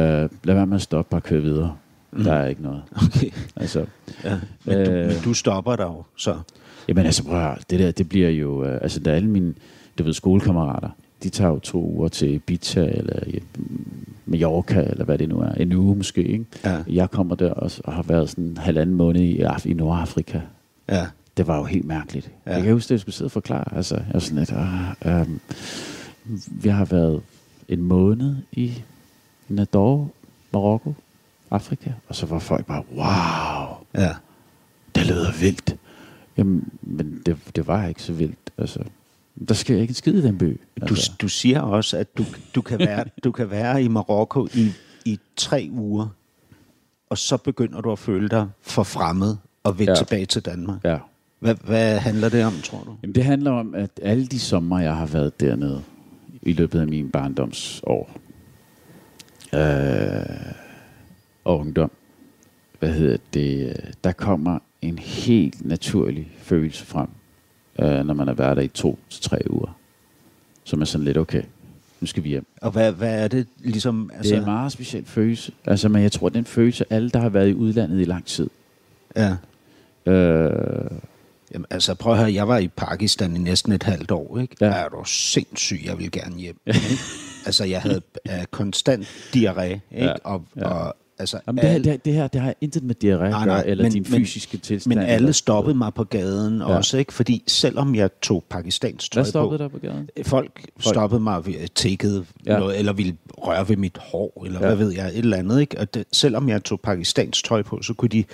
lad være med at stoppe, bare køre videre. Mm. Der er ikke noget. Okay. Altså, Ja. Men, øh, du, men du stopper der jo, så... jamen altså, prøv at det der, det bliver jo, øh, altså der er alle mine, du ved, skolekammerater, de tager jo to uger til Ibiza, eller Mallorca, eller hvad det nu er, en uge måske, ikke? Ja. Jeg kommer der også og har været sådan en halvanden måned i, Af- i Nordafrika. Ja. Det var jo helt mærkeligt. Ja. Jeg kan huske, at jeg skulle sidde og forklare. Altså, jeg var sådan lidt, øh, øh, vi har været en måned i Nador, Marokko, Afrika. Og så var folk bare, wow, Ja. det lyder vildt. Jamen, men det, det var ikke så vildt. Altså, der sker ikke en skid i den by. Du, Altså, du siger også, at du, du, kan være, du kan være i Marokko i, i tre uger, og så begynder du at føle dig for fremmed og ja. Ja. tilbage til Danmark. ja. Hvad, hvad handler det om, tror du? Jamen, det handler om, at alle de sommer, jeg har været dernede i løbet af min barndomsår øh, og ungdom, hvad hedder det, øh, der kommer en helt naturlig følelse frem, øh, når man har været der i to til tre uger. Som er sådan lidt, okay, nu skal vi hjem. Og hvad, hvad er det ligesom? Altså, det er en meget speciel følelse. Altså, men jeg tror, den følelse, alle, der har været i udlandet i lang tid, Ja. øh, Jamen, altså prøv at høre, jeg var i Pakistan i næsten et halvt år, ikke? Ja. Er du sindssyg, jeg vil gerne hjem. altså, jeg havde uh, konstant diarré, ikke? Ja. Og, Ja. og altså, Jamen, det, her, det, her, det her, det har intet med diarré Nej, at nej, eller men- din men- fysiske tilstand. men alle eller- stoppede mig på gaden ja. Også, ikke? Fordi selvom jeg tog pakistansk tøj Hvad stoppede på, der på gaden? folk, folk stoppede mig ved tækket ja. Ja. noget, eller ville røre ved mit hår, eller ja. Hvad ved jeg, et eller andet, ikke? Og det, selvom jeg tog pakistansk tøj på, så kunne de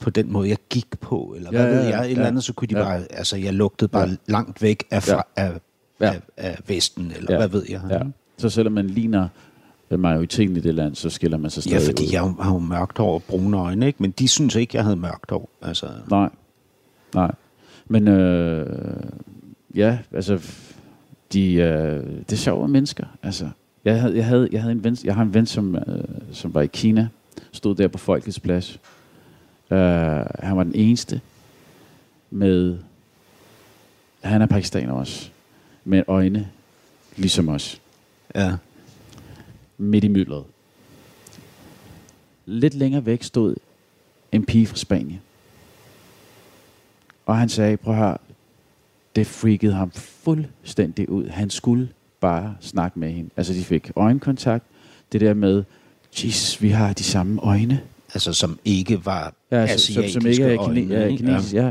på den måde, jeg gik på, eller hvad Ja, ja, ved jeg, et eller ja. andet, så kunne de Ja. bare, altså jeg lugtede bare Ja. langt væk af, fra, Ja. af, Ja. af, af Vesten, eller Ja. hvad ved jeg. Ja. Så selvom man ligner majoriteten i det land, så skiller man sig Ja, stadig fordi ud. jeg har jo- mørkt hår og brune øjne, ikke? Men de synes ikke, jeg havde mørkt hår. Altså, Nej, nej. Men øh, ja, altså, de, øh, det er sjove mennesker. Altså, Jeg havde, jeg havde, jeg havde en ven, jeg har en ven, som, øh, som var i Kina, stod der på Folkets Plads. Uh, han var den eneste med, han er pakistaner også, med øjne ligesom os, Ja. Midt i myldret. Lidt længere væk stod en pige fra Spanien. Og han sagde, prøv at høre, det freakede ham fuldstændig ud. Han skulle bare snakke med hende. Altså, de fik øjenkontakt. Det der med, Jesus, vi har de samme øjne. Altså, som ikke var Ja, ja, altså, som, asiatiske som ikke er øjne, kine, ja, ikke? kinesisk. Ja.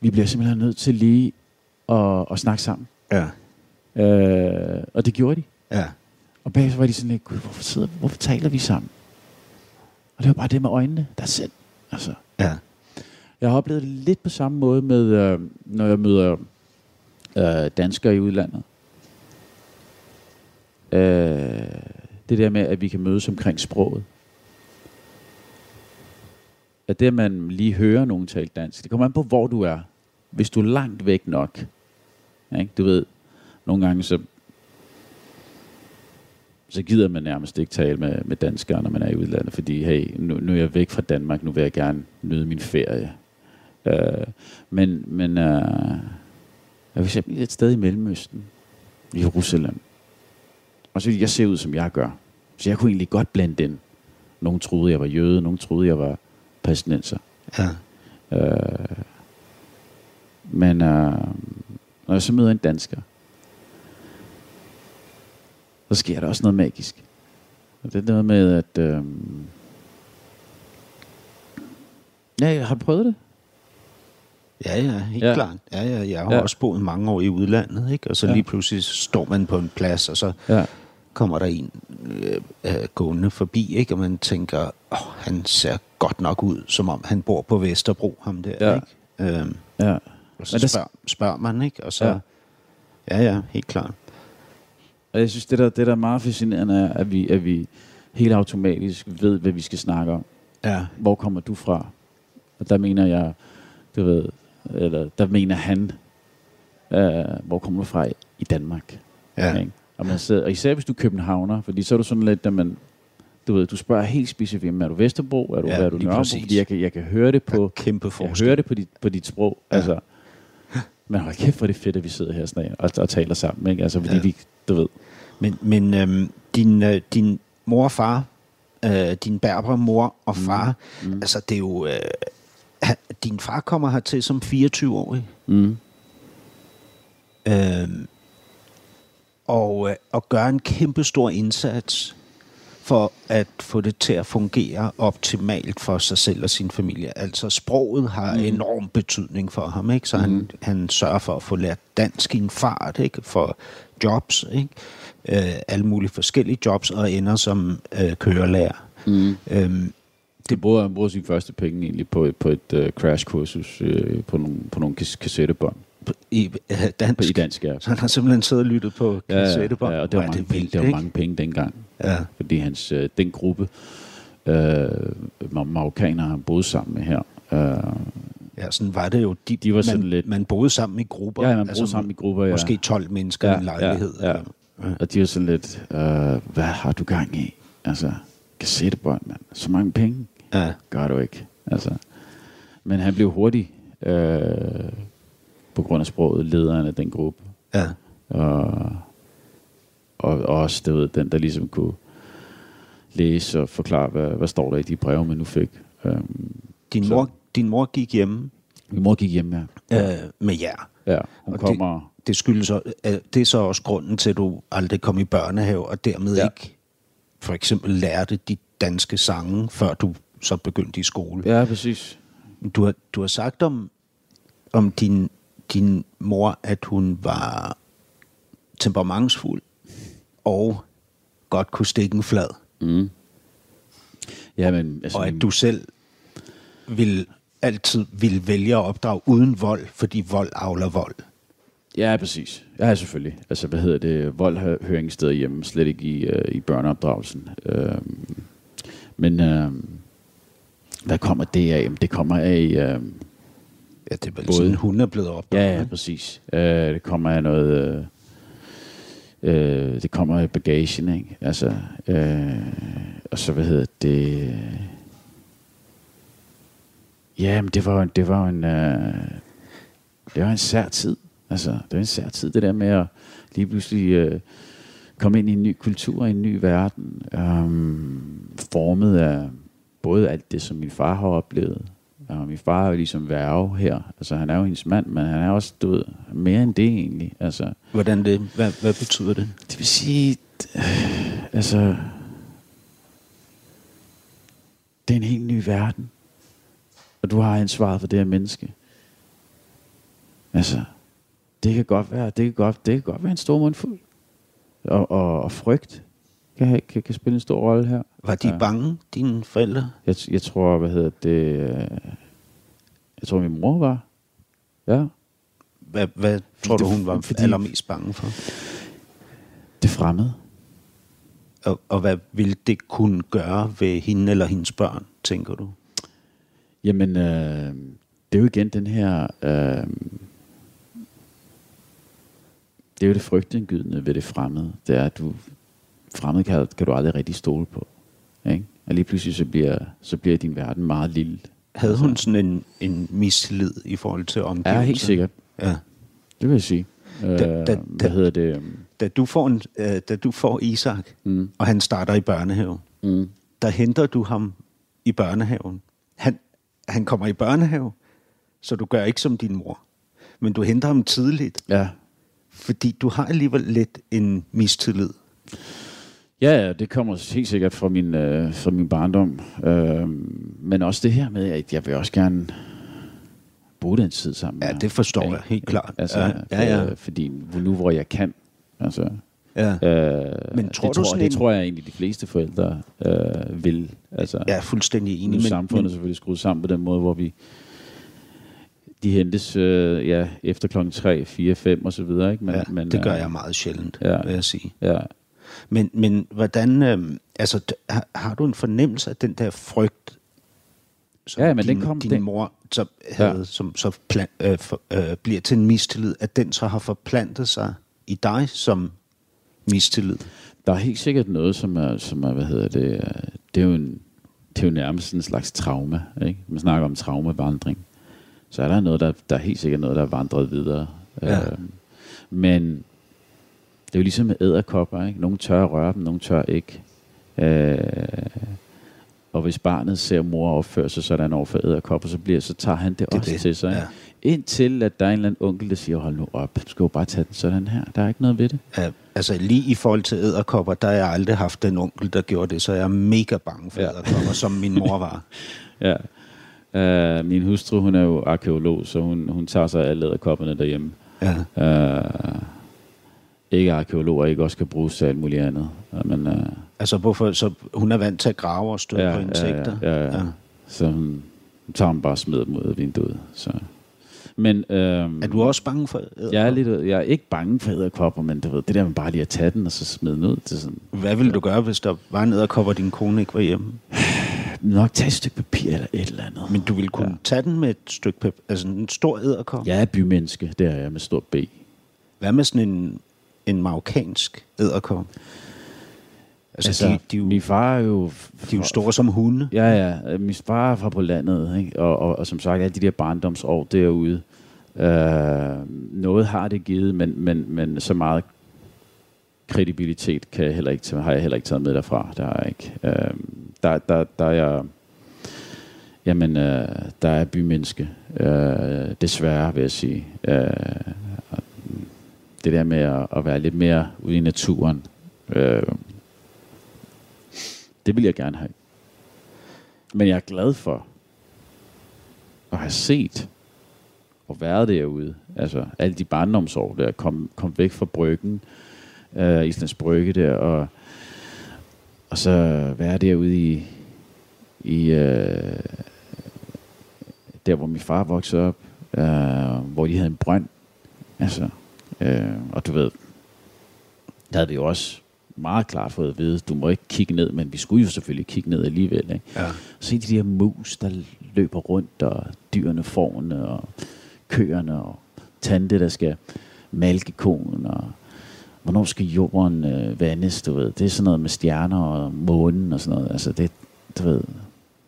Vi bliver simpelthen nødt til lige at, at snakke sammen. Ja. Øh, og det gjorde de. Ja. Og bagefter var de sådan lidt, Gud, hvorfor, sidder, hvorfor taler vi sammen? Og det var bare det med øjnene, der selv. Altså, Ja. jeg har oplevet det lidt på samme måde med, øh, når jeg møder øh, danskere i udlandet. Øh, det der med, at vi kan mødes omkring sproget. At det, at man lige hører nogen tale dansk, det kommer an på, hvor du er. Hvis du er langt væk nok. Ikke? Du ved, nogle gange så så gider man nærmest ikke tale med, med danskere, når man er i udlandet, fordi hey, nu, nu er jeg væk fra Danmark, nu vil jeg gerne nyde min ferie. Uh, men men uh, jeg er for eksempel et sted i Mellemøsten, i Jerusalem, og så jeg ser ud, som jeg gør. Så jeg kunne egentlig godt blande ind. Nogle troede, jeg var jøde, nogle troede, jeg var palæstinenser. Ja. Øh, men øh, når jeg så møder en dansker, så sker der også noget magisk. Og det er noget med, at... Øh, ja, har du prøvet det? Ja, ja, helt Ja. klart. Ja, ja, jeg har Ja. også boet mange år i udlandet, ikke? Og så Ja. lige pludselig står man på en plads, og så Ja. kommer der en øh, øh, gående forbi, ikke? Og man tænker, åh, han ser godt nok ud, som om han bor på Vesterbro, ham der, Ja. ikke? Øhm, ja. og så Men der- spørger, spørger man, ikke? Og så, ja, ja, ja helt klart. Og jeg synes, det der, det der er meget fascinerende er, at vi, at vi helt automatisk ved, hvad vi skal snakke om. Ja, hvor kommer du fra? Og der mener jeg, du ved, eller der mener han, øh, hvor kommer du fra i Danmark? ja, Ikke? Og, man sidder, og især hvis du er københavner, fordi så er du sådan lidt, at man, du ved, du spørger helt specifikt, er du Vesterbro, er du, Ja, er du Nørrebro? præcis. Fordi jeg kan, jeg kan høre det på, kæmpe jeg forskel. hører det på dit, på dit sprog. Ja. Altså, men hold kæft, hvor er det fedt, at vi sidder her sådan, og, og taler sammen. Ikke? Altså, fordi Ja. vi, du ved, Men, men øhm, din, øh, din mor og far, øh, din berber mor og far, mm. Mm. altså det er jo... Øh, din far kommer hertil som 24-årig. mm, Øhm, og, øh, og gøre en kæmpe stor indsats for at få det til at fungere optimalt for sig selv og sin familie. Altså sproget har mm. enorm betydning for ham, ikke? Så mm. han, han sørger for at få lært dansk i en fart, ikke? For jobs, ikke? Øh, alle mulige forskellige jobs, og ender som øh, kørelærer. mm. Øhm, Det bruger, han bruger sine første penge egentlig på, et- på et uh, crash-kursus uh, på nogle, på nogle kas- kassettebånd. i øh, På, dansk. I dansk, ja. Så han har simpelthen siddet og lyttet på Ja, ja, kassettebånd. ja, og det var, er mange, penge, vildt, det var mange penge dengang. Ja. Fordi hans, øh, den gruppe øh, mar- marokkanere, han boede sammen med her, øh, Ja, sådan var det jo. De, De var sådan man, lidt- Man boede sammen i grupper. ja, man boede altså, sammen i grupper, ja. Måske 12 mennesker i en lejlighed. Ja, ja. eller- Ja. Og de var sådan lidt, øh, hvad har du gang i? Altså, kassettebånd, mand. Så mange penge ja. gør du ikke. Altså. Men han blev hurtig, øh, på grund af sproget, lederen af den gruppe. ja. Og, og, og også, du ved, den, der ligesom kunne læse og forklare, hvad, hvad står der i de breve, man nu fik. Øhm, Din, Så- mor, din mor gik hjemme min mor gik hjem, ja. øh, med jer. Ja, hun Og det- kommer... Det, skyldes, så- øh, det er så også grunden til, at du aldrig kom i børnehave, og dermed Ja. ikke for eksempel lærte de danske sange, før du så begyndte i skole. Ja, præcis. Du har, du har sagt om, om din, din mor, at hun var temperamentsfuld og godt kunne stikke en flad. Mm. Ja, men... Altså, Og at du selv vil altid vil vælge at opdrage uden vold, fordi vold avler vold. Ja, præcis. Ja, selvfølgelig. Altså, hvad hedder det? Vold hø- hører ingen steder hjemme, slet ikke i, øh, i børneopdragelsen. Øhm, men øh, hvad kommer det af? Jamen, Det kommer af... Øh, Ja, det er vel Både- sådan, hun er blevet opdraget. ja, ja, præcis. Øh, det kommer af noget... Øh, øh, det kommer i bagagen, ikke? Altså, øh, og så, hvad hedder det... Ja, men det var, jo- det var en, øh, det var en sær tid. Altså, det var en sær tid, det der med at lige pludselig øh, komme ind i en ny kultur, i en ny verden, øh, formet af både alt det, som min far har oplevet. Og min far er jo ligesom værve her. Altså, han er jo hendes mand, men han er også død mere end det egentlig. Altså, Hvordan det? Hvad, hvad betyder det? det vil sige, øh, altså, det er en helt ny verden. Og du har ansvaret for det her menneske. Altså, det kan godt være, det kan godt, det kan godt være en stor mundfuld. Og, og, og frygt kan, kan, kan spille en stor rolle her. Var de Ja. bange, dine forældre? Jeg, jeg tror, hvad hedder det, jeg tror min mor var. Ja, Hvad, hvad tror du, Det- hun var fordi... allermest bange for? det fremmede. Og, og hvad ville det kunne gøre ved hende eller hendes børn, tænker du? Jamen, øh, det er jo igen den her... Øh, det er jo det frygtindgydende ved det fremmede. Det er, at du... Fremmede kan, kan du aldrig rigtig stole på. Ikke? Og lige pludselig så bliver, så bliver din verden meget lille. Havde hun sådan en, en mistillid i forhold til omgivelserne? Ja, helt sikkert. Ja. Det vil jeg sige. Øh, Da- da- hvad da- hedder det? Da, du får en, øh, da du får Isak, Mm, og han starter i børnehave, mm, der henter du ham i børnehaven. Han, han kommer i børnehave, så du gør ikke som din mor. Men du henter ham tidligt, ja. Fordi du har alligevel lidt en mistillid. Ja, ja, det kommer helt sikkert fra min, øh, fra min barndom. Øh, men også det her med, at jeg vil også gerne bruge den tid sammen Ja, med det forstår ham, jeg helt klart. Altså, Ja, ja, ja. Øh, fordi nu hvor jeg kan, altså, Ja. øh, Men tror det, du tror, sådan det en- tror jeg egentlig de fleste forældre øh, vil. Altså, Jeg er fuldstændig nu enig. er Men, samfundet men, selvfølgelig skruet sammen på den måde, hvor vi de hentes øh, ja, efter klokken 3, 4, 5 og så videre. Ikke? Men, ja, men, det gør øh, jeg meget sjældent, ja. vil jeg sige. Ja, Men, men hvordan, øh, altså, har, har du en fornemmelse af den der frygt, som Ja, men din, den kom- din den- mor så havde, Ja. som så plan, øh, for, øh, bliver til en mistillid, at den så har forplantet sig i dig som mistillid? Der er helt sikkert noget, som er, som er hvad hedder det, øh, det er jo, en, det er jo nærmest en slags trauma, ikke? Man snakker om traumavandring. Så er der noget, der, der er helt sikkert noget, der er vandret videre. Ja. Øhm, men det er jo ligesom med æderkopper, ikke? Nogle tør at røre dem, nogle tør ikke. Øh, og hvis barnet ser mor opføre sig sådan over for æderkopper, så, bliver, så tager han det, Det også det, til sig. ja. Ja. Indtil at der er en eller anden onkel, der siger, hold nu op, du skal jo bare tage den sådan her. Der er ikke noget ved det. Ja, altså lige i forhold til æderkopper, der har jeg aldrig haft den onkel, der gjorde det, så jeg er mega bange for ja. æderkopper, som min mor var. Ja. Uh, min hustru, hun er jo arkeolog, så hun, hun tager sig alle æderkopperne derhjemme. Ja. Uh, ikke arkeologer ikke også kan bruges til alt muligt andet. Men, uh, Altså, hvorfor, så hun er vant til at grave og støde ja, på insekter? Ja, ja, ja. ja. Så hun, hun tager dem bare og smider dem ud af vinduet. Så. Men, øhm, Er du også bange for æderkopper? jeg er, lidt, jeg er ikke bange for æderkopper, men du ved, det der med bare lige at tage den og så smide den ud, er sådan, Hvad ville du gøre, hvis der var en æderkop, og din kone ikke var hjemme? nok tage et stykke papir eller et eller andet. Men du ville kunne ja. tage den med et stykke papir, altså en stor æderkop? Jeg er bymenneske, det er jeg med stor B. Hvad med sådan en, en marokkansk æderkop? Altså, altså de, de, jo, min far er jo... de er jo store som hunde. Ja, ja. Min far er fra på landet, ikke? Og, og, og som sagt, alle de der barndomsår derude, øh, noget har det givet, men, men, men så meget kredibilitet kan jeg heller ikke, har jeg heller ikke taget med derfra. Der er ikke. Øh, der, der, der er jeg... Jamen, øh, der er bymenneske. Øh, desværre, vil jeg sige. Øh, det der med at, at være lidt mere ude i naturen. Øh, det vil jeg gerne have. Men jeg er glad for at have set og været derude. Altså alle de barndomsår der, kom, kom væk fra bryggen, øh, Islands Brygge der, og, og så være derude i, i øh, der, hvor min far voksede op, øh, hvor de havde en brønd. Altså, øh, og du ved, der havde vi jo også meget klart fået at vide, du må ikke kigge ned, men vi skulle jo selvfølgelig kigge ned alligevel. Ikke? Ja. Se de der mus, der løber rundt, og dyrene, forne, og køerne, og tante, der skal malke konen, og, hvornår skal jorden øh, vandes, du ved. Det er sådan noget med stjerner og månen og sådan noget. Altså det, du ved,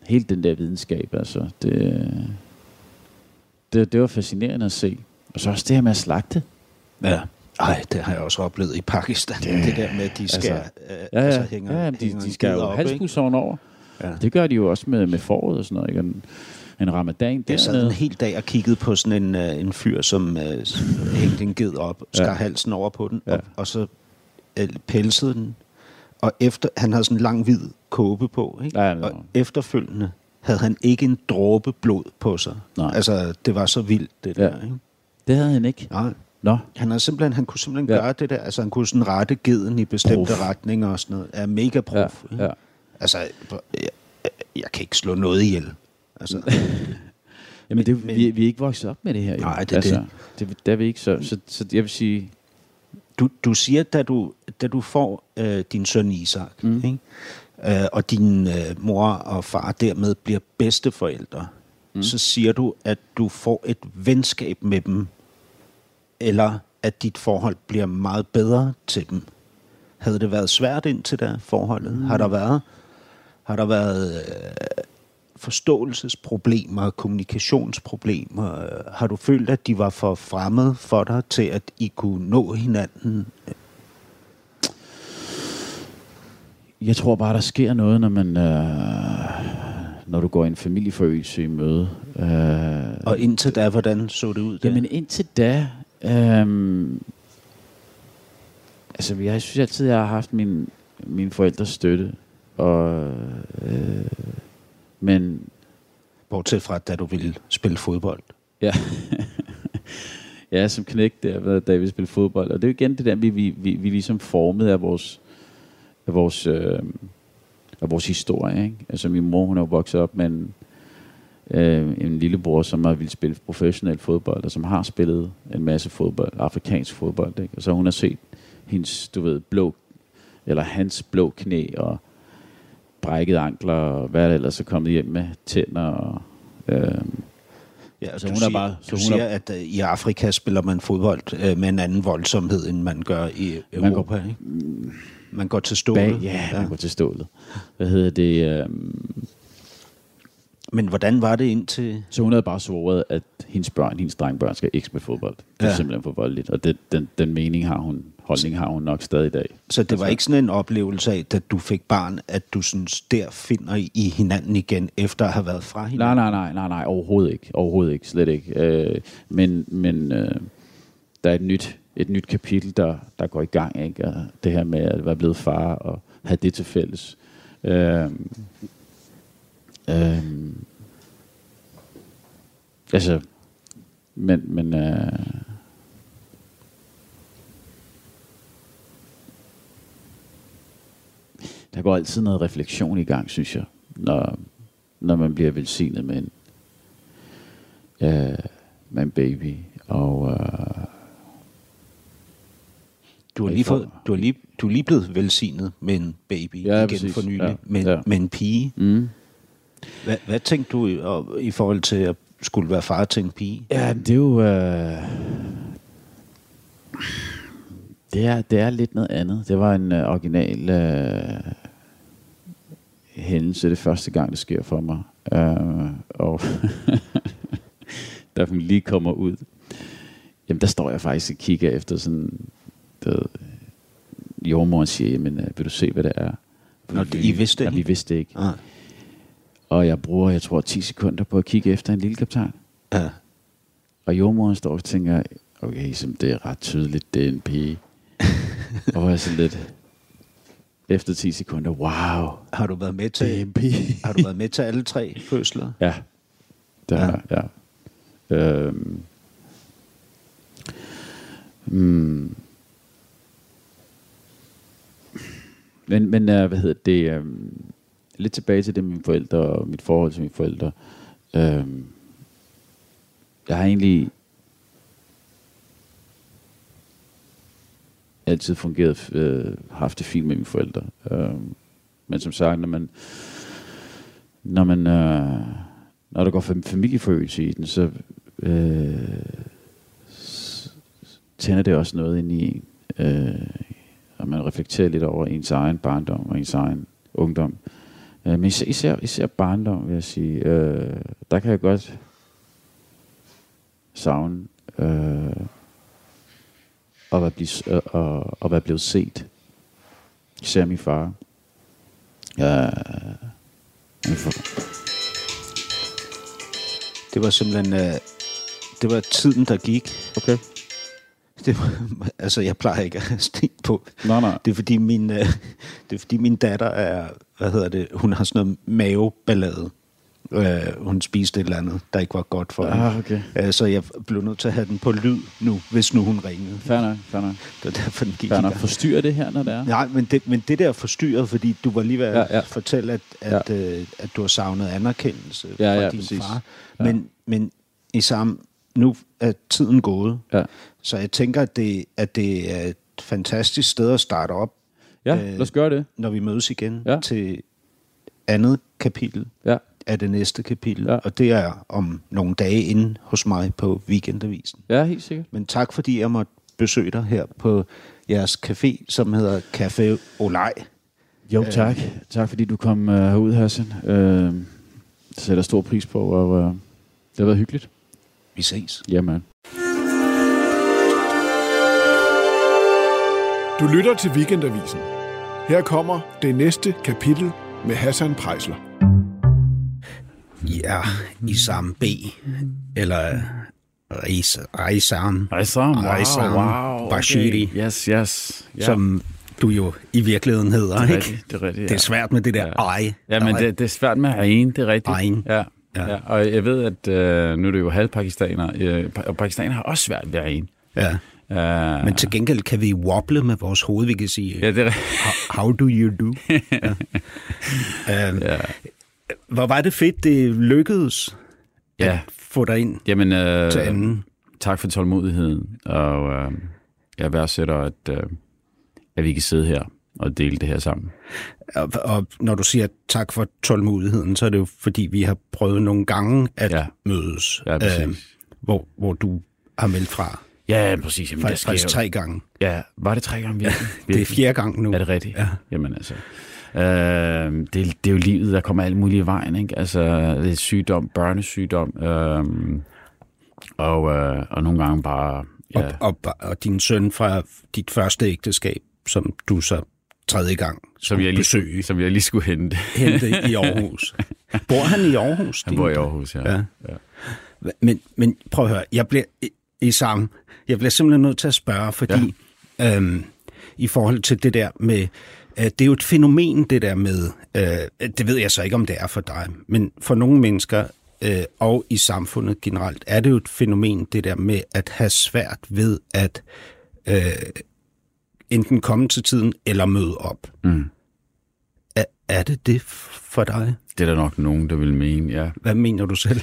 helt den der videnskab, altså. Det, det, det var fascinerende at se. Og så også det her med at slagte. Ja. Ej, det har jeg også oplevet i Pakistan. Det, det der med, at de skal, altså, øh, Ja, ja, altså, hænger, ja de, hænger de skal jo op, ikke? halsbus ovenover. Ja. Det gør de jo også med, med foråret og sådan noget. Ikke? En, ramadan Jeg sad en hel dag og kiggede på sådan en, uh, en fyr, som uh, hængte en ged op, skar Ja. halsen over på den, Ja. og, og så uh, pelsede den. Og efter, han havde sådan en lang hvid kåbe på, ikke? Ja, ja, og efterfølgende havde han ikke en dråbe blod på sig. Nej. Altså, det var så vildt, det Ja. der, ikke? Det havde han ikke. Nej. Nå, Han, havde simpelthen, han kunne simpelthen Ja. gøre det der. Altså, han kunne sådan rette geden i bestemte Prof. retninger og sådan noget. Er mega prof. ja, ja. Altså, jeg, jeg kan ikke slå noget ihjel. Altså, Jamen, det, Men- vi, vi er ikke vokset op med det her. Jo. Nej, det er det. det. det er vi ikke. Så, så, så jeg vil sige, du, du siger, da du, da du får øh, din søn Isak, mm. ikke? Øh, og din øh, mor og far dermed bliver bedsteforældre, mm. så siger du, at du får et venskab med dem, eller at dit forhold bliver meget bedre til dem. Havde det været svært indtil da forholdet? Mm. Har der været, har der været øh, forståelsesproblemer, kommunikationsproblemer? Øh, Har du følt, at de var for fremmede for dig til, at I kunne nå hinanden? jeg tror bare, der sker noget, når man... Øh, når du går en familieforøgelse i møde. Øh, Og indtil da, hvordan så det ud? Der? Jamen indtil da, øhm, altså jeg synes altid, jeg har haft min, min forældres støtte, og, øh, men Bortset fra, da du ville spille fodbold. ja, ja, som knæk der, da vi spillede fodbold, og det er jo igen det der, vi, vi, vi, vi ligesom formet af vores, af vores, øh, af vores historie, ikke? Altså min mor, hun er jo vokset op med en, øh, en lillebror, som har ville spille professionel fodbold, og som har spillet en masse fodbold, afrikansk fodbold, ikke? Og så hun har set hendes, du ved, blå, eller hans blå knæ, og brækket ankler, og hvad der ellers er kommet hjem med, tænder, og, øh, Ja, Så du hun er siger, bare- du så hun siger, er- at uh, i Afrika spiller man fodbold uh, med en anden voldsomhed, end man gør i Man Europa. går- ikke? man går til stålet. bag, ja, ja, man går til stålet. Hvad hedder det? Øh, Men hvordan var det indtil... Så hun havde bare svoret, at hendes børn, hendes drengbørn, skal ikke spille fodbold. Det er Ja. simpelthen for voldeligt. Og det, den, den mening har hun, holdning har hun nok stadig i dag. Så det var Altså- ikke sådan en oplevelse af, da du fik barn, at du synes, der finder I hinanden igen, efter at have været fra Nej, hinanden? nej, nej, nej, nej, overhovedet ikke. Overhovedet ikke, slet ikke. Øh, men men øh, der er et nyt, et nyt kapitel, der, der går i gang. Ikke? Og det her med at være blevet far og have det til fælles. Øh, øh, altså, men, men øh, der går altid noget refleksion i gang, synes jeg, når, når man bliver velsignet med en, øh, med en baby. Og øh, Du har lige, fået, du, har lige, du er lige blevet velsignet med en baby Ja, igen præcis. for nylig, Ja, med, ja. med en pige. mm, Hvad, hvad tænkte du i, i forhold til at skulle være far til en pige? ja, det er jo... Øh, det, er, det er lidt noget andet. Det var en øh, original øh, hændelse. Det er første gang, det sker for mig. Øh, og da hun lige kommer ud, jamen der står jeg faktisk og kigger efter sådan... Ved, jordmoren siger, jamen, øh, vil du se, hvad det er? Nå, det- I vidste ja, ikke? vi vidste ikke. Ah, Og jeg bruger, jeg tror, 10 sekunder på at kigge efter en lille kaptajn. ja. Og jordmoren står og tænker, okay, som det er ret tydeligt, det er en pige. og jeg er sådan lidt, efter 10 sekunder, wow, Har du været med til, pige. har du været med til alle tre fødsler? ja, det Ja. ja. ja. Øhm. Mm. Men, men uh, hvad hedder det? Um, lidt tilbage til det med mine forældre og mit forhold til mine forældre. Um, jeg har egentlig altid fungeret, øh, haft det fint med mine forældre. Øh, men som sagt, når man, når man, øh, når der går familieforøgelse i den, så øh, tænder det også noget ind i en. øh, og man reflekterer lidt over ens egen barndom og ens egen ungdom. Øh, men især, især, især barndom, vil jeg sige, øh, der kan jeg godt savne øh, at, være blive, at, at være blevet set. Især min far. Ja, min far. Det var simpelthen... Øh, det var tiden, der gik. Okay. Det var, altså, jeg plejer ikke at have på. Nej, nej. Det er fordi min, øh, det er fordi min datter er, hvad hedder det, hun har sådan noget maveballade. Øh, hun spiste et eller andet, der ikke var godt for hende. Ah, okay. Øh, så jeg blev nødt til at have den på lyd nu, hvis nu hun ringede. Fair nok, fair nok. Det var derfor, den gik Fair nok. Forstyrrer det her, når det er? Nej, men det, men det der forstyrret, fordi du var lige ved at Ja, ja, ja. ja. fortælle, at, at, ja. øh, at du har savnet anerkendelse Ja, fra ja, din præcis. far. Ja. Men, men i samme, nu er tiden gået, Ja. så jeg tænker, at det, at det er et fantastisk sted at starte op, Ja, Øh, lad os gøre det. når vi mødes igen Ja. til andet kapitel Ja. Af det næste kapitel. Ja. Og det er om nogle dage inde hos mig på Weekendavisen. Ja, helt sikkert. Men tak, fordi jeg måtte besøge dig her på jeres café, som hedder Café Olej. Jo, tak. Tak fordi du kom uh, herud, Hassan. Uh, det sætter stor pris på, og uh, det har været hyggeligt. Vi ses. Jamen. Du lytter til Weekendavisen. Her kommer det næste kapitel med Hassan Prejsler. Ja, Isam B. Eller Reisam, Rejsam, Rejsam Bashiri. Yes, yes. Ja. som du jo i virkeligheden hedder, det er ikke? rigtigt, det er rigtigt. Det er svært med det der Ja. ej. Ja, men det, det er svært med Ain, det er rigtigt. Ain. Ja. Ja. Ja. ja. Og jeg ved, at øh, nu er det jo halvpakistaner, øh, og pakistaner har også svært ved Ain. Ja. Uh, Men til gengæld kan vi wobble med vores hoved, vi kan sige, Ja, det er how, how do you do? ja. Um, Ja. Hvor var det fedt, det lykkedes Ja. at få dig ind Jamen, øh, til anden. tak for tålmodigheden, og øh, jeg værdsætter, at, øh, at vi kan sidde her og dele det her sammen. Og, og når du siger tak for tålmodigheden, så er det jo fordi, vi har prøvet nogle gange at Ja. mødes, Ja, præcis. øhm, hvor, hvor du har meldt fra. Ja, præcis. Jamen, der Faktisk, sker faktisk tre gange. Ja, var det tre gange virkelig? Det er fjerde gang nu. Er det rigtigt? Ja. Jamen altså. Øh, det, det er jo livet, der kommer alt muligt i vejen. Ikke? Altså, det er sygdom, børnesygdom, øh, og, øh, og nogle gange bare... Ja, Og, og, og din søn fra dit første ægteskab, som du så tredje gang som, jeg lige, besøge, som jeg lige skulle hente. hente i Aarhus. Bor han i Aarhus? Han bor i? Aarhus, ja. Ja. ja. Men, men prøv at høre, jeg bliver i, sammen. Jeg bliver simpelthen nødt til at spørge, fordi ja. øhm, i forhold til det der med, det er jo et fænomen, det der med, øh, det ved jeg så ikke, om det er for dig, men for nogle mennesker øh, og i samfundet generelt, er det jo et fænomen, det der med at have svært ved at øh, enten komme til tiden eller møde op. Mm. Er, er det det for dig? Det er der nok nogen, der vil mene, ja. Hvad mener du selv?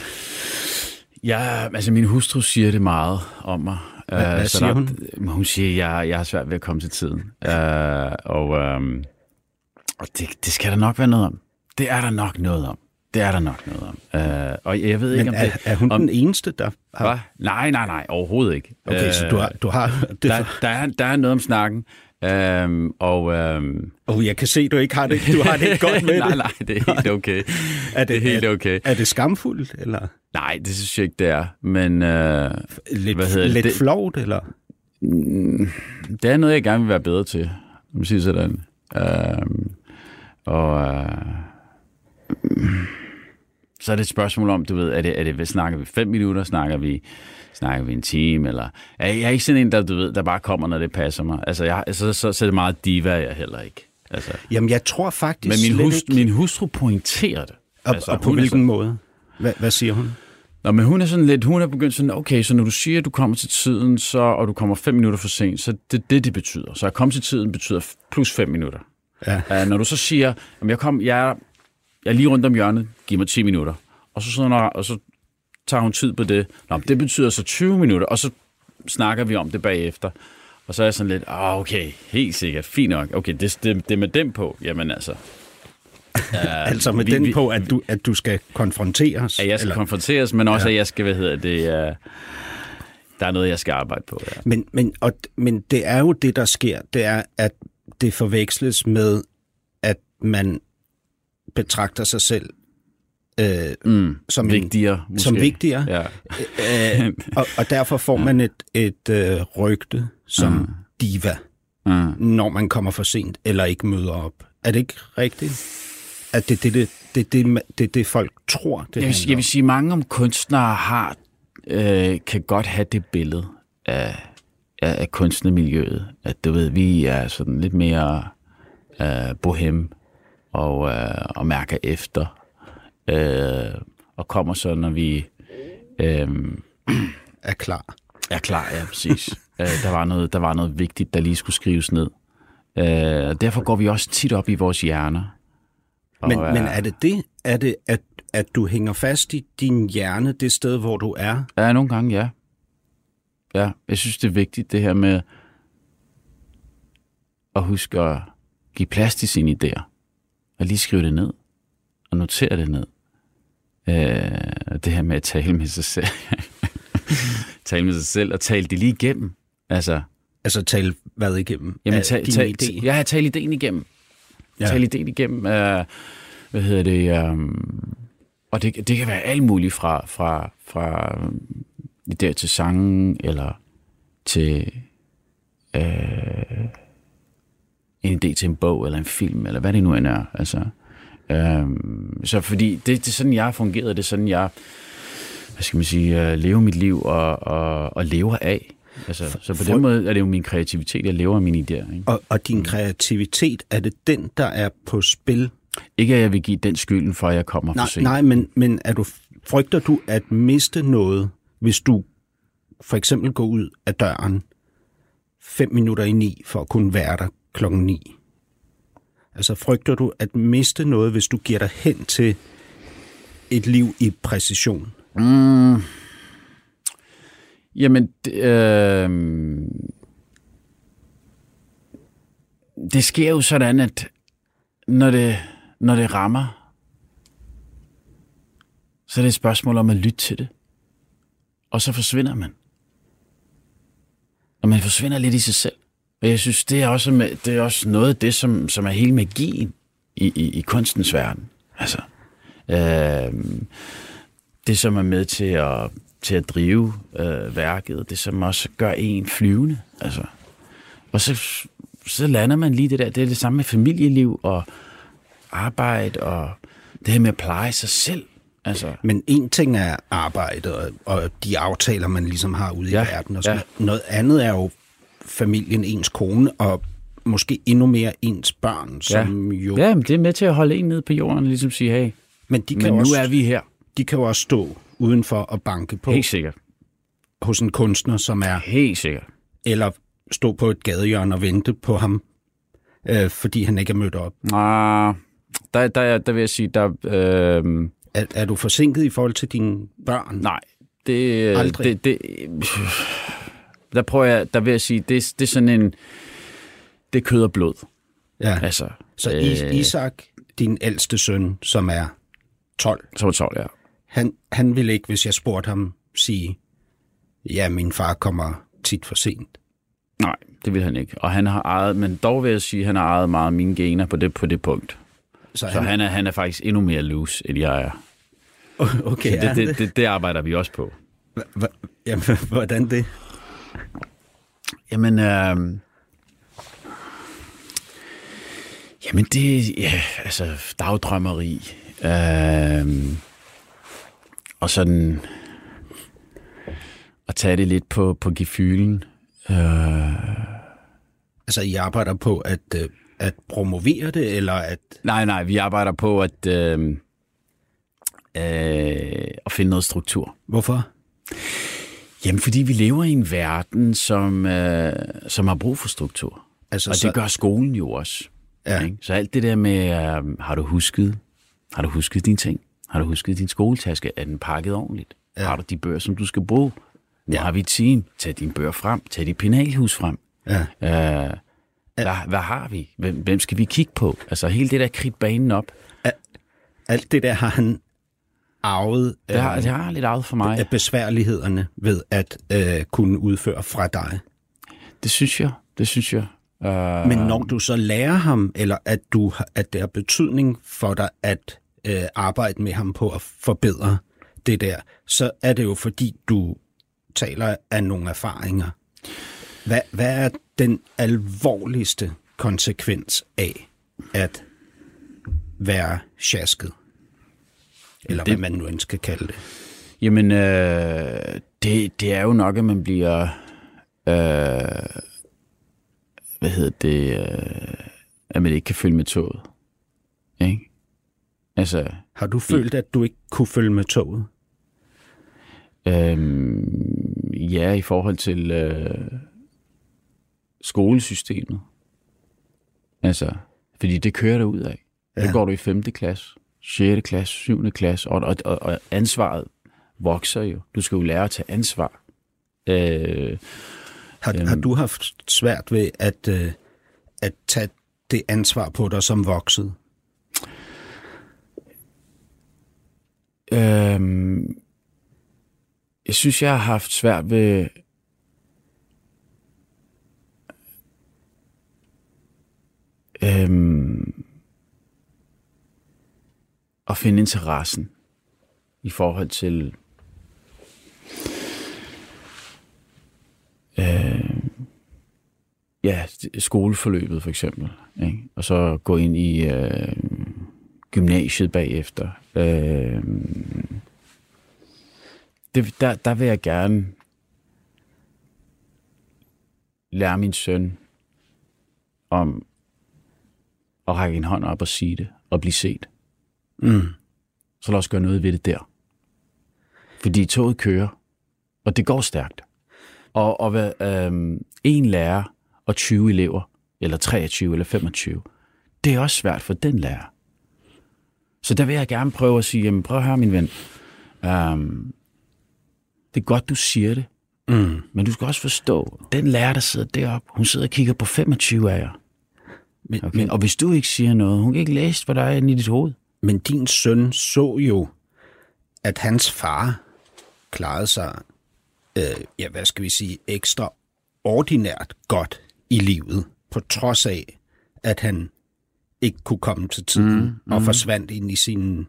Ja, altså min hustru siger det meget om mig. Hvad- hvad Øh, så siger der, hun? Hun siger, at jeg, jeg har svært ved at komme til tiden. Uh, og um, og det, det skal der nok være noget om. Det er der nok noget om. Det er der nok noget om. Uh, og jeg ved ikke, Men om er, det... er hun om, den eneste, der har... Hva? Nej, nej, nej, overhovedet ikke. Okay, så Øh, du har... Du har det der, der, er, der er noget om snakken. Um, og um, Oh, jeg kan se, du ikke har det. Du har det ikke godt med nej, det. nej, det er helt okay. Er det er helt er, okay. Er det skamfuldt, eller Nej, det synes jeg ikke, det er. Men uh, lidt, Hvad hedder det? lidt Det- flovt, eller? det er noget, jeg gerne vil være bedre til. Om sige sådan. Øhm, og øh, så er det et spørgsmål om, du ved, er det, er det, hvad snakker vi fem minutter, snakker vi, snakker vi en time, eller er jeg er ikke sådan en, der, du ved, der bare kommer, når det passer mig. Altså, jeg, så, så, så er det meget diva, jeg heller ikke. Altså, Jamen, jeg tror faktisk men min, hus, ikke... min hustru pointerer det. Og, altså, og på hvilken måde? Hvad, hvad siger hun? Nå, men hun er sådan lidt, hun er begyndt sådan, okay, så når du siger, at du kommer til tiden, så, og du kommer fem minutter for sent, så det det, det betyder. Så at komme til tiden betyder plus fem minutter. Ja. Uh, når du så siger, at jeg, kom, jeg, er- jeg er lige rundt om hjørnet, giv mig 10 minutter, og så, sådan, og så tager hun tid på det. Nå, det betyder så 20 minutter, og så snakker vi om det bagefter. Og så er jeg sådan lidt, ah, okay, helt sikkert, fint nok. Okay, det, det, det er med dem på. Jamen altså, altså med vi- den vi- på, at du, at du skal konfronteres? at jeg skal eller? konfronteres, men også, Ja. at jeg skal, hvad hedder det, uh, der er noget, jeg skal arbejde på. Ja. Men, men, og, men det er jo det, der sker. Det er, at det forveksles med, at man betragter sig selv øh, Mm. som, Vigtigere, en, måske. som vigtigere. Ja. Øh, og, og derfor får man et, et øh, rygte som Mm. diva, Mm. når man kommer for sent eller ikke møder op. Er det ikke rigtigt? At det er det, det, det, det, det, det, folk tror, det Jeg vil, jeg vil sige, mange om kunstnere har, øh, kan godt have det billede af, af, af kunstnermiljøet. At du ved, vi er sådan lidt mere øh, bohem og, øh, og mærker efter. Øh, og kommer så, når vi øh, er klar. er klar. Ja, præcis. øh, der, var noget, der var noget vigtigt, der lige skulle skrives ned. Øh, derfor går vi også tit op i vores hjerner. Og, Men, øh, men er det det? Er det, at, at du hænger fast i din hjerne det sted, hvor du er? Ja, nogle gange, ja. Ja, jeg synes, det er vigtigt, det her med at huske at give plads til sine idéer. Og lige skrive det ned. Og notere det ned. Øh, det her med at tale med sig selv. tale med sig selv og tale det lige igennem. Altså, Altså tale hvad igennem? jamen, tal, din tal, idé? ja, tale ideen igennem. Ja. Tale ideen igennem. Øh, hvad hedder det? Um, og det, det kan være alt muligt fra, fra, fra idéer til sangen, eller til øh, en idé til en bog, eller en film, eller hvad det nu end er. Altså, øhm, så fordi det, det er sådan, jeg har fungeret, det er sådan, jeg hvad skal man sige, øh, lever mit liv og, og, og lever af. Altså, så på den måde er det jo min kreativitet, jeg lever af mine idéer. Ikke? Og, og din kreativitet, er det den, der er på spil? Ikke at jeg vil give den skylden for, at jeg kommer Nej, for sent. nej men, men er du, frygter du at miste noget, hvis du for eksempel går ud af døren fem minutter i ni for at kunne være der klokken ni? Altså frygter du at miste noget, hvis du giver dig hen til et liv i præcision? Mm. Jamen, det, øh, det sker jo sådan, at når det, når det rammer, så er det et spørgsmål om at lytte til det. Og så forsvinder man. Og man forsvinder lidt i sig selv. Og jeg synes, det er også, med, det er også noget af det, som, som er hele magien i, i, i kunstens verden. Altså, øh, det, som er med til at, til at drive øh, værket, det som også gør en flyvende. Altså. Og så, så lander man lige det der. Det er det samme med familieliv og arbejde og det her med at pleje sig selv. Altså, Men en ting er arbejde og, og de aftaler, man ligesom har ude Ja, i verden. Og sådan ja. noget. noget andet er jo familien, ens kone og måske endnu mere ens børn, som jo... ja, men det er med til at holde en ned på jorden og ligesom sige, hey, Men, de kan, men jo nu også, er vi her. de kan jo også stå udenfor og banke på Helt sikkert. hos en kunstner, som er... Helt sikkert. Eller stå på et gadehjørne og vente på ham, øh, fordi han ikke er mødt op. Ah, der, der, der vil jeg sige, der... Øh, Er, er du forsinket i forhold til dine børn? Nej, det, Aldrig. det, det, der prøver jeg, der vil jeg sige, det, det er sådan en, det er kød og blod. Ja. Altså, Så øh... Isak, din ældste søn, som er 12, så var det 12, ja. han, han ville ikke, hvis jeg spurgte ham, sige, ja, min far kommer tit for sent. Nej, det vil han ikke. Og han har ejet, men dog vil jeg sige, at han har ejet meget af mine gener på det, på det punkt. Så, Så han er, han er faktisk endnu mere loose, end jeg er. Okay, Så ja, det, det, det, det arbejder vi også på. Hva- hva- Jamen, hvordan det? Jamen, øh, jamen det, ja, altså dagdrømmeri, øh, og sådan at tage det lidt på, på gefylen. Øh, Altså, I arbejder på at, øh, at promovere det, eller at... nej, nej, vi arbejder på at, øh, øh, at finde noget struktur. Hvorfor? Jamen, fordi vi lever i en verden, som, øh, som har brug for struktur. Altså, Og det gør skolen jo også. Ja. Ikke? Så alt det der med, øh, har du husket, har du husket dine ting? Har du husket din skoletaske? Er den pakket ordentligt? Ja. Har du de bøger, som du skal bruge? Nu Ja. har vi et team. Tag dine bøger frem. Tag dit penalhus frem. Ja. Øh, hvad, hvad har vi? Hvem, hvem skal vi kigge på? Altså hele det der kridt banen op. Alt det der har han arvet Det har, øh, det har lidt arvet for mig. af besværlighederne ved at øh, kunne udføre fra dig. Det synes jeg. Det synes jeg. Uh, Men når du så lærer ham, eller at, du, at det har betydning for dig at øh, arbejde med ham på at forbedre det der, så er det jo fordi, du taler af nogle erfaringer. Hvad, hvad er den alvorligste konsekvens af at være sjasket? Eller det... Hvad man nu end skal kalde det. Jamen, øh, det, det er jo nok, at man bliver... Øh, hvad hedder det? Øh, at man ikke kan følge med toget. Ikke? Altså, Har du følt, at du ikke kunne følge med toget? øh, ja, i forhold til øh, skolesystemet. Altså, fordi det kører der ud af. Ja. Det går du i 5. klasse, 6. klasse, 7. klasse, og, og, og, ansvaret vokser jo. Du skal jo lære at tage ansvar. Øh, Har, har du haft svært ved at, øh, at tage det ansvar på dig som vokset? Øhm, jeg synes, jeg har haft svært ved... Øhm, at finde interessen i forhold til øh, ja, skoleforløbet for eksempel. Ikke? Og så gå ind i øh, gymnasiet bagefter. Øh, det, der, der vil jeg gerne lære min søn om at række en hånd op og sige det, og blive set. Mm. Så lad os gøre noget ved det der. Fordi toget kører, og det går stærkt. Og, og hvad, øhm, en lærer og 20 elever, eller 23 eller 25, det er også svært for den lærer. Så der vil jeg gerne prøve at sige, jamen prøv at høre, min ven. Um, det er godt, du siger det, Mm. men du skal også forstå, den lærer, der sidder deroppe, hun sidder og kigger på 25 af jer. Men, Okay? men, Og hvis du ikke siger noget, hun kan ikke læse, hvad der er inde i dit hoved. Men din søn så jo, at hans far klarede sig, øh, ja, hvad skal vi sige, ekstra ordinært godt i livet, på trods af, at han ikke kunne komme til tiden mm, mm. og forsvandt ind i sin...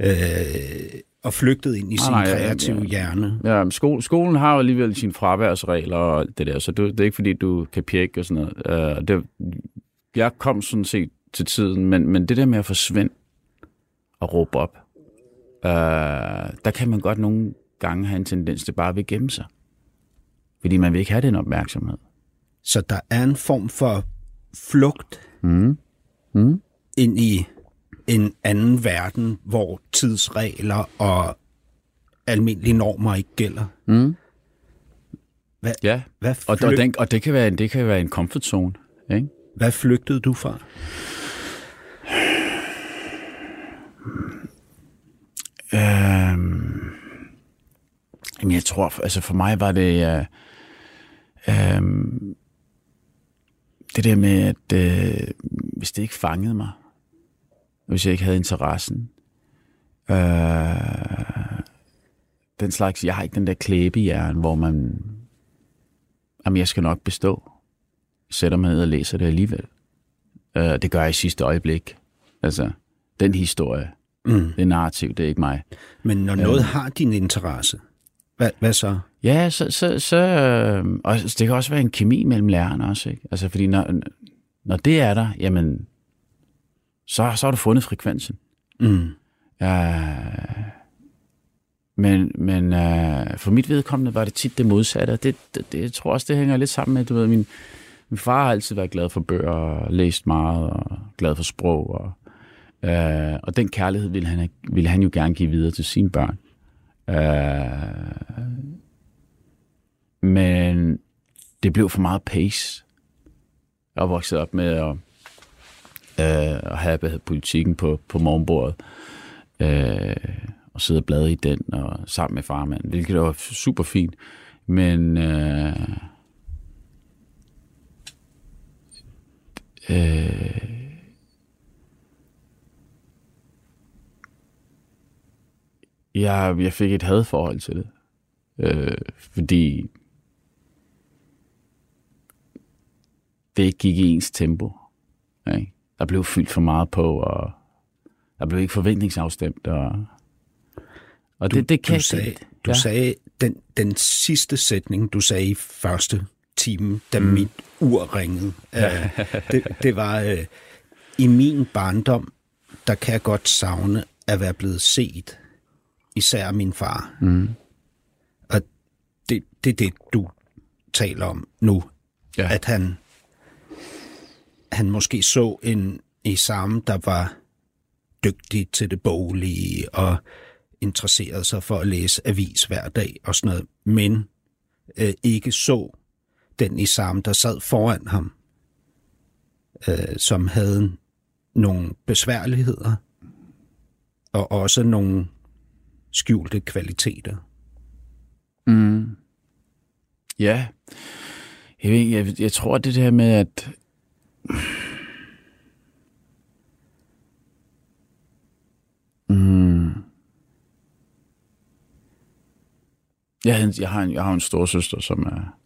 Øh, og flygtede ind i sin nej, ja, kreative ja. hjerne. Ja, men sko- skolen har jo alligevel sine fraværsregler og det der, så det, det er ikke fordi, du kan pjekke og sådan noget. Uh, det, jeg kom sådan set til tiden, men, men det der med at forsvinde og råbe op, uh, der kan man godt nogle gange have en tendens til bare at vil gemme sig. Fordi man vil ikke have den opmærksomhed. Så der er en form for flugt Mm. Mm. ind i en anden verden, hvor tidsregler og almindelige normer ikke gælder. Mm. Hvad, Ja, hvad, og, flyg, og, den, og det, kan være, en- det kan være en comfort zone. Ikke? hvad flygtede du fra? Øhm, jamen jeg tror, altså for mig var det øh, øhm, det der med, at øh, hvis det ikke fangede mig, hvis jeg ikke havde interessen, øh, den slags, jeg har ikke den der klæbehjern, hvor man, jamen jeg skal nok bestå, sætter mig ned og læser det alligevel. Øh, det gør jeg i sidste øjeblik. Altså, den historie, Mm. det narrativ, det er ikke mig. Men når noget har din interesse, hvad, hvad så? Ja, så, så, så øh, og det kan også være en kemi mellem lærerne også, ikke? Altså, fordi når, når det er der, jamen, så, så har du fundet frekvensen. Mm. Ja, men men øh, for mit vedkommende var det tit det modsatte, og det, det, det jeg tror også, det hænger lidt sammen med, du ved, min, min far har altid været glad for bøger, og læst meget, og glad for sprog, og, øh, og den kærlighed ville han, ville han jo gerne give videre til sine børn. Øh, men det blev for meget pace. Jeg er vokset op med at, øh, at have politikken på, på morgenbordet. Øh, og sidde og blade i den og sammen med farmand, hvilket var super fint. Men øh, øh, Jeg, jeg fik et hadforhold til det. Øh, fordi det ikke gik i ens tempo. Ikke? Der blev fyldt for meget på, og der blev ikke forventningsafstemt. Og, og Du, det, det kan du sagde, du ja. sagde den, den sidste sætning, du sagde i første time, da mm. mit ur ringede. Ja. det, det var, øh, i min barndom, der kan jeg godt savne at være blevet set. Især min far. Mm. Og det, det er det, du taler om nu. Ja. At han, han måske så en Isam, der var dygtig til det boglige og interesserede sig for at læse avis hver dag og sådan noget, men øh, ikke så den Isam, der sad foran ham, øh, som havde nogle besværligheder og også nogle skjulte kvaliteter. Mm. Ja. Jeg, ved, jeg, jeg tror, det der med, at... Mm. Jeg, jeg, har en, jeg har en stor søster, som er,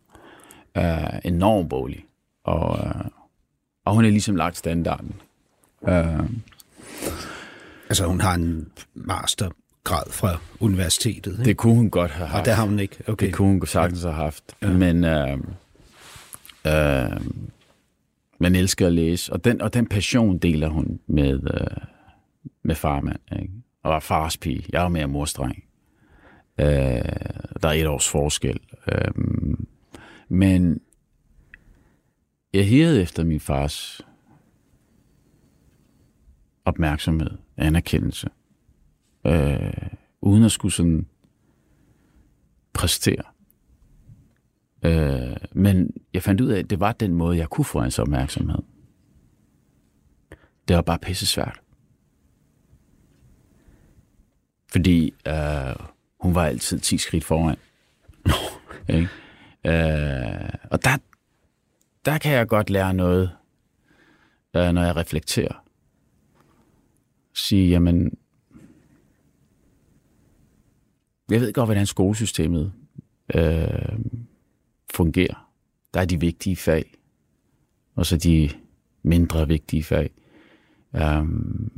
er enormt boglig. Og, øh, og hun er ligesom lagt standarden. Uh, Altså hun har en mastergrad fra universitetet, ikke? det kunne hun godt have haft. og det har hun ikke. Okay. Det kunne hun sagtens have haft. Ja. Men øh, øh, man elsker at læse, og den, og den passion deler hun med, øh, med farmand. Ikke? Og var fars pige. Jeg var mere morstreng. Øh, der er et års forskel. Øh, men jeg hirede efter min fars opmærksomhed, anerkendelse, øh, uden at skulle sådan præstere. Øh, men jeg fandt ud af, at det var den måde, jeg kunne få hans opmærksomhed. Det var bare pisse svært. Fordi øh, hun var altid 10 skridt foran. Ikke? Øh, og der, der kan jeg godt lære noget, øh, når jeg reflekterer. Sige, jamen, jeg ved godt, hvordan skolesystemet øh, fungerer. Der er de vigtige fag, og så de mindre vigtige fag. Um,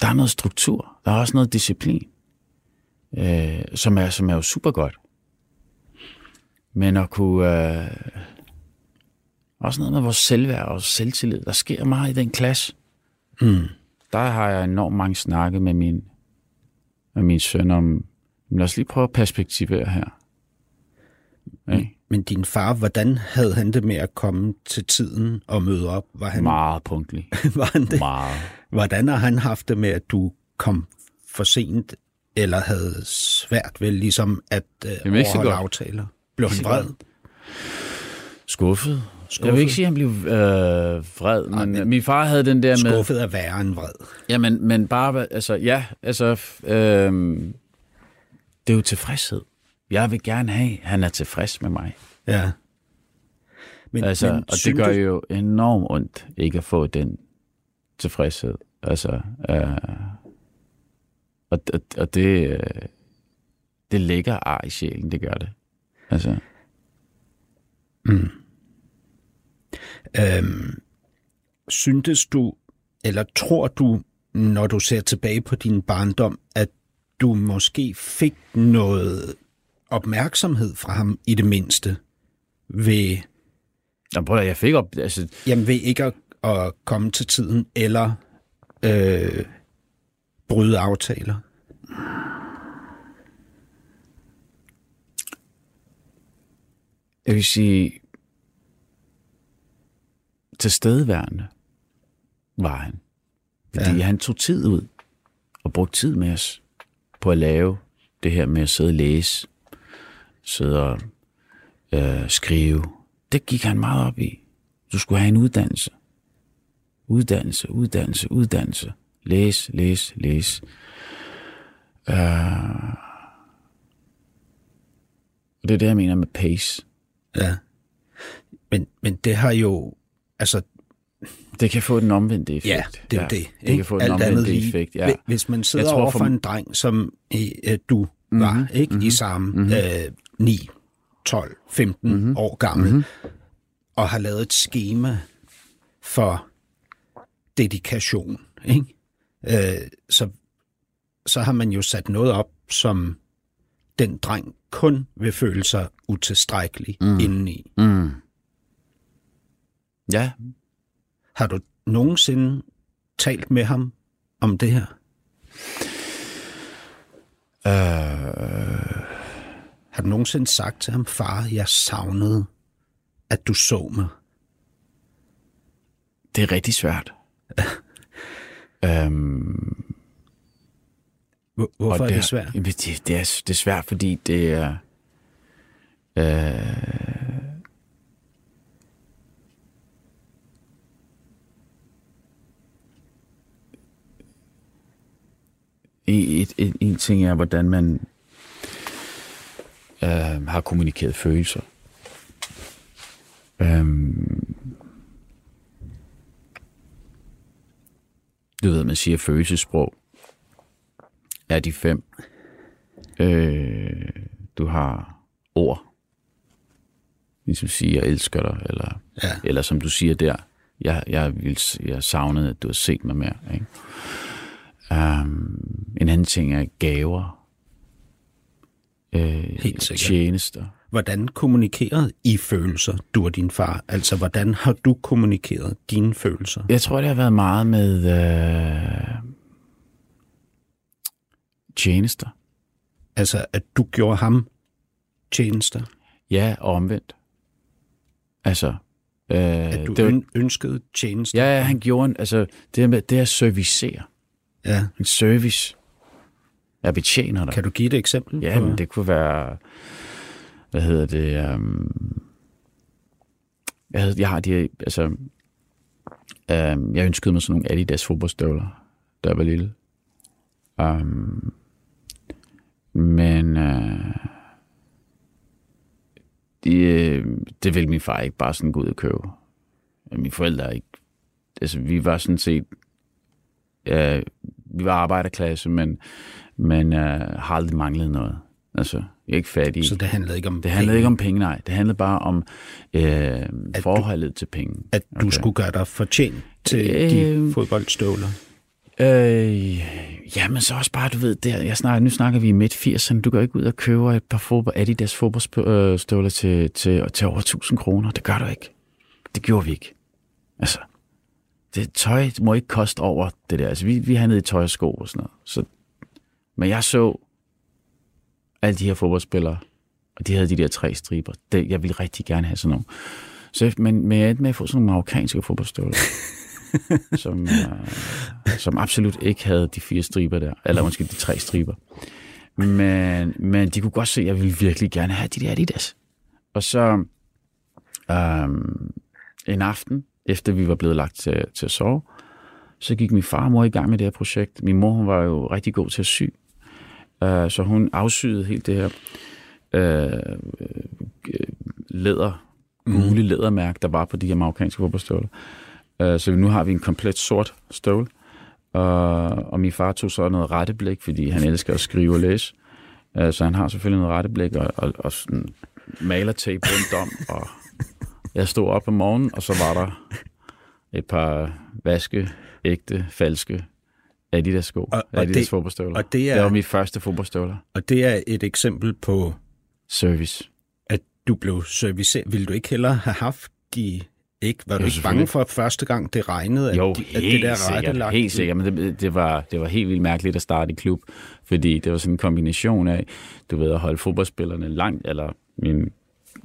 der er noget struktur, der er også noget disciplin, øh, som, er, som er jo super godt. Men at kunne... Øh, også noget med vores selvværd og selvtillid. Der sker meget i den klasse. Mm. Der har jeg enormt mange snakke med min, med min søn om, men lad os lige prøve at perspektivere her. Okay? Men din far, hvordan havde han det med at komme til tiden og møde op? Var han, Meget punktlig. var han det? Meget. Hvordan har han haft det med, at du kom for sent, eller havde svært ved ligesom at øh, Jamen, ikke overholde aftaler? Blev han vred? Skuffet. Skuffet? Jeg vil ikke sige, at han blev øh, vred, men, men min far havde den der med... Skuffet er værre end vred. Ja, men, men bare, altså, ja, altså, øh, det er jo tilfredshed. Jeg vil gerne have, at han er tilfreds med mig. Ja. Men, Altså, men og det gør du- jo enormt ondt ikke at få den tilfredshed. Altså, øh, og, og, og det, øh, det ligger ar i sjælen, det gør det. Altså, Øhm, syntes du, eller tror du, når du ser tilbage på din barndom, at du måske fik noget opmærksomhed fra ham i det mindste ved, Nå, prøv at, jeg fik op, altså, jamen ved ikke at, at komme til tiden, eller øh, bryde aftaler? jeg vil sige, tilstedeværende var han. Fordi ja. han tog tid ud og brugte tid med os på at lave det her med at sidde og læse, sidde og øh, skrive. Det gik han meget op i. Du skulle have en uddannelse. Uddannelse, uddannelse, uddannelse. Læs, læs, læs. Øh. og det er det, jeg mener med pace. Ja. Men, men det har jo, altså, det kan få den omvendte effekt. Ja, det er jo det. Det ikke? kan få den Alt omvendte lige. effekt, ja. Hvi- Hvis man sidder tror over for- en dreng, som øh, du var, mm-hmm. ikke i samme mm-hmm. øh, 9, 12, 15 mm-hmm. år gammel, mm-hmm. og har lavet et schema for dedikation, ikke? Øh, så, så har man jo sat noget op, som den dreng kun vil føle sig utilstrækkelig mm. indeni. Mm. Ja, Har du nogensinde talt med ham om det her? øh, Har du nogensinde sagt til ham, far, jeg savnede, at du så mig? det er rigtig svært. øhm, Hvor- Hvorfor og er det svært? Det, det, er, det er svært, fordi det er... Øh, et, et, en ting er, hvordan man øh, har kommunikeret følelser. Øhm, du ved, man siger følelsesprog er de fem. Øh, du har ord. Ligesom sige, jeg elsker dig, eller, Ja. eller som du siger der, jeg, jeg, vil, jeg savnede, at du har set mig mere. Ikke? Um, en anden ting er gaver. Øh, Helt sikkert. Tjenester. Hvordan kommunikeret I følelser, du og din far? Altså, hvordan har du kommunikeret dine følelser? Jeg tror, det har været meget med øh, tjenester. Altså, at du gjorde ham tjenester? Ja, og omvendt. Altså, øh, At du det var, øn- ønskede tjenester? ja, ja, han gjorde en, altså, det her med det at servicere. Ja. En service. Jeg betjener dig. Kan du give et eksempel? Ja, men det kunne være, hvad hedder det, um, jeg, jeg har de, altså, um, jeg ønskede mig sådan nogle Adidas fodboldstøvler, da jeg var lille. Um, men uh, de, øh, det ville min far ikke bare sådan gå ud og købe. Mine forældre ikke, altså vi var sådan set, uh, vi var arbejderklasse, men men uh, har aldrig manglet noget. Altså, ikke fattig. Så det handlede ikke om det handlede penge, ikke om penge, nej. Det handlede bare om øh, forholdet du, til penge. At du Okay. skulle gøre dig fortjent til Øh, de fodboldstøvler? Øh, ja, men så også bare, du ved, der, jeg snakker, nu snakker vi i midt 80'erne. Du går ikke ud og køber et par fodbold, Adidas fodboldstøvler til, til, til over 1000 kroner. Det gør du ikke. Det gjorde vi ikke. Altså, det tøj må ikke koste over det der. Altså, vi, vi handlede i tøj og sko og sådan noget. Så, men jeg så alle de her fodboldspillere, og de havde de der tre striber. Det, jeg ville rigtig gerne have sådan nogle. Så, men, men jeg endte med at få sådan nogle marokkanske fodboldstøvler, som, uh, som absolut ikke havde de fire striber der, eller måske de tre striber. Men, men de kunne godt se, at jeg ville virkelig gerne have de der Adidas. Og så um, en aften, efter vi var blevet lagt til, til at sove, så gik min far og mor i gang med det her projekt. Min mor hun var jo rigtig god til at sy. Uh, så hun afsyede helt det her uh, læder, gule mm. lædermærke, der var på de her marokkanske fodboldstøvler. Uh, så nu har vi en komplet sort støvle. Uh, og min far tog så noget retteblik, fordi han elsker at skrive og læse. Uh, så han har selvfølgelig noget retteblik og, og, og sådan malertape rundt om. Og jeg stod op om morgenen, og så var der et par vaske, ægte, falske Adidas sko. Og- og Adidas det- fodboldstøvler. og det er- det var mit første fodboldstøvler. Og det er et eksempel på, Service. at du blev serviceret. Ville du ikke hellere have haft de... Ikke? Var du ikke bange for, at første gang det regnede, at, Jo, de, at det der sikkert, rettelagt? helt sikkert, men det, det, var, det var helt vildt mærkeligt at starte i klub, fordi det var sådan en kombination af, du ved, at holde fodboldspillerne langt, eller mine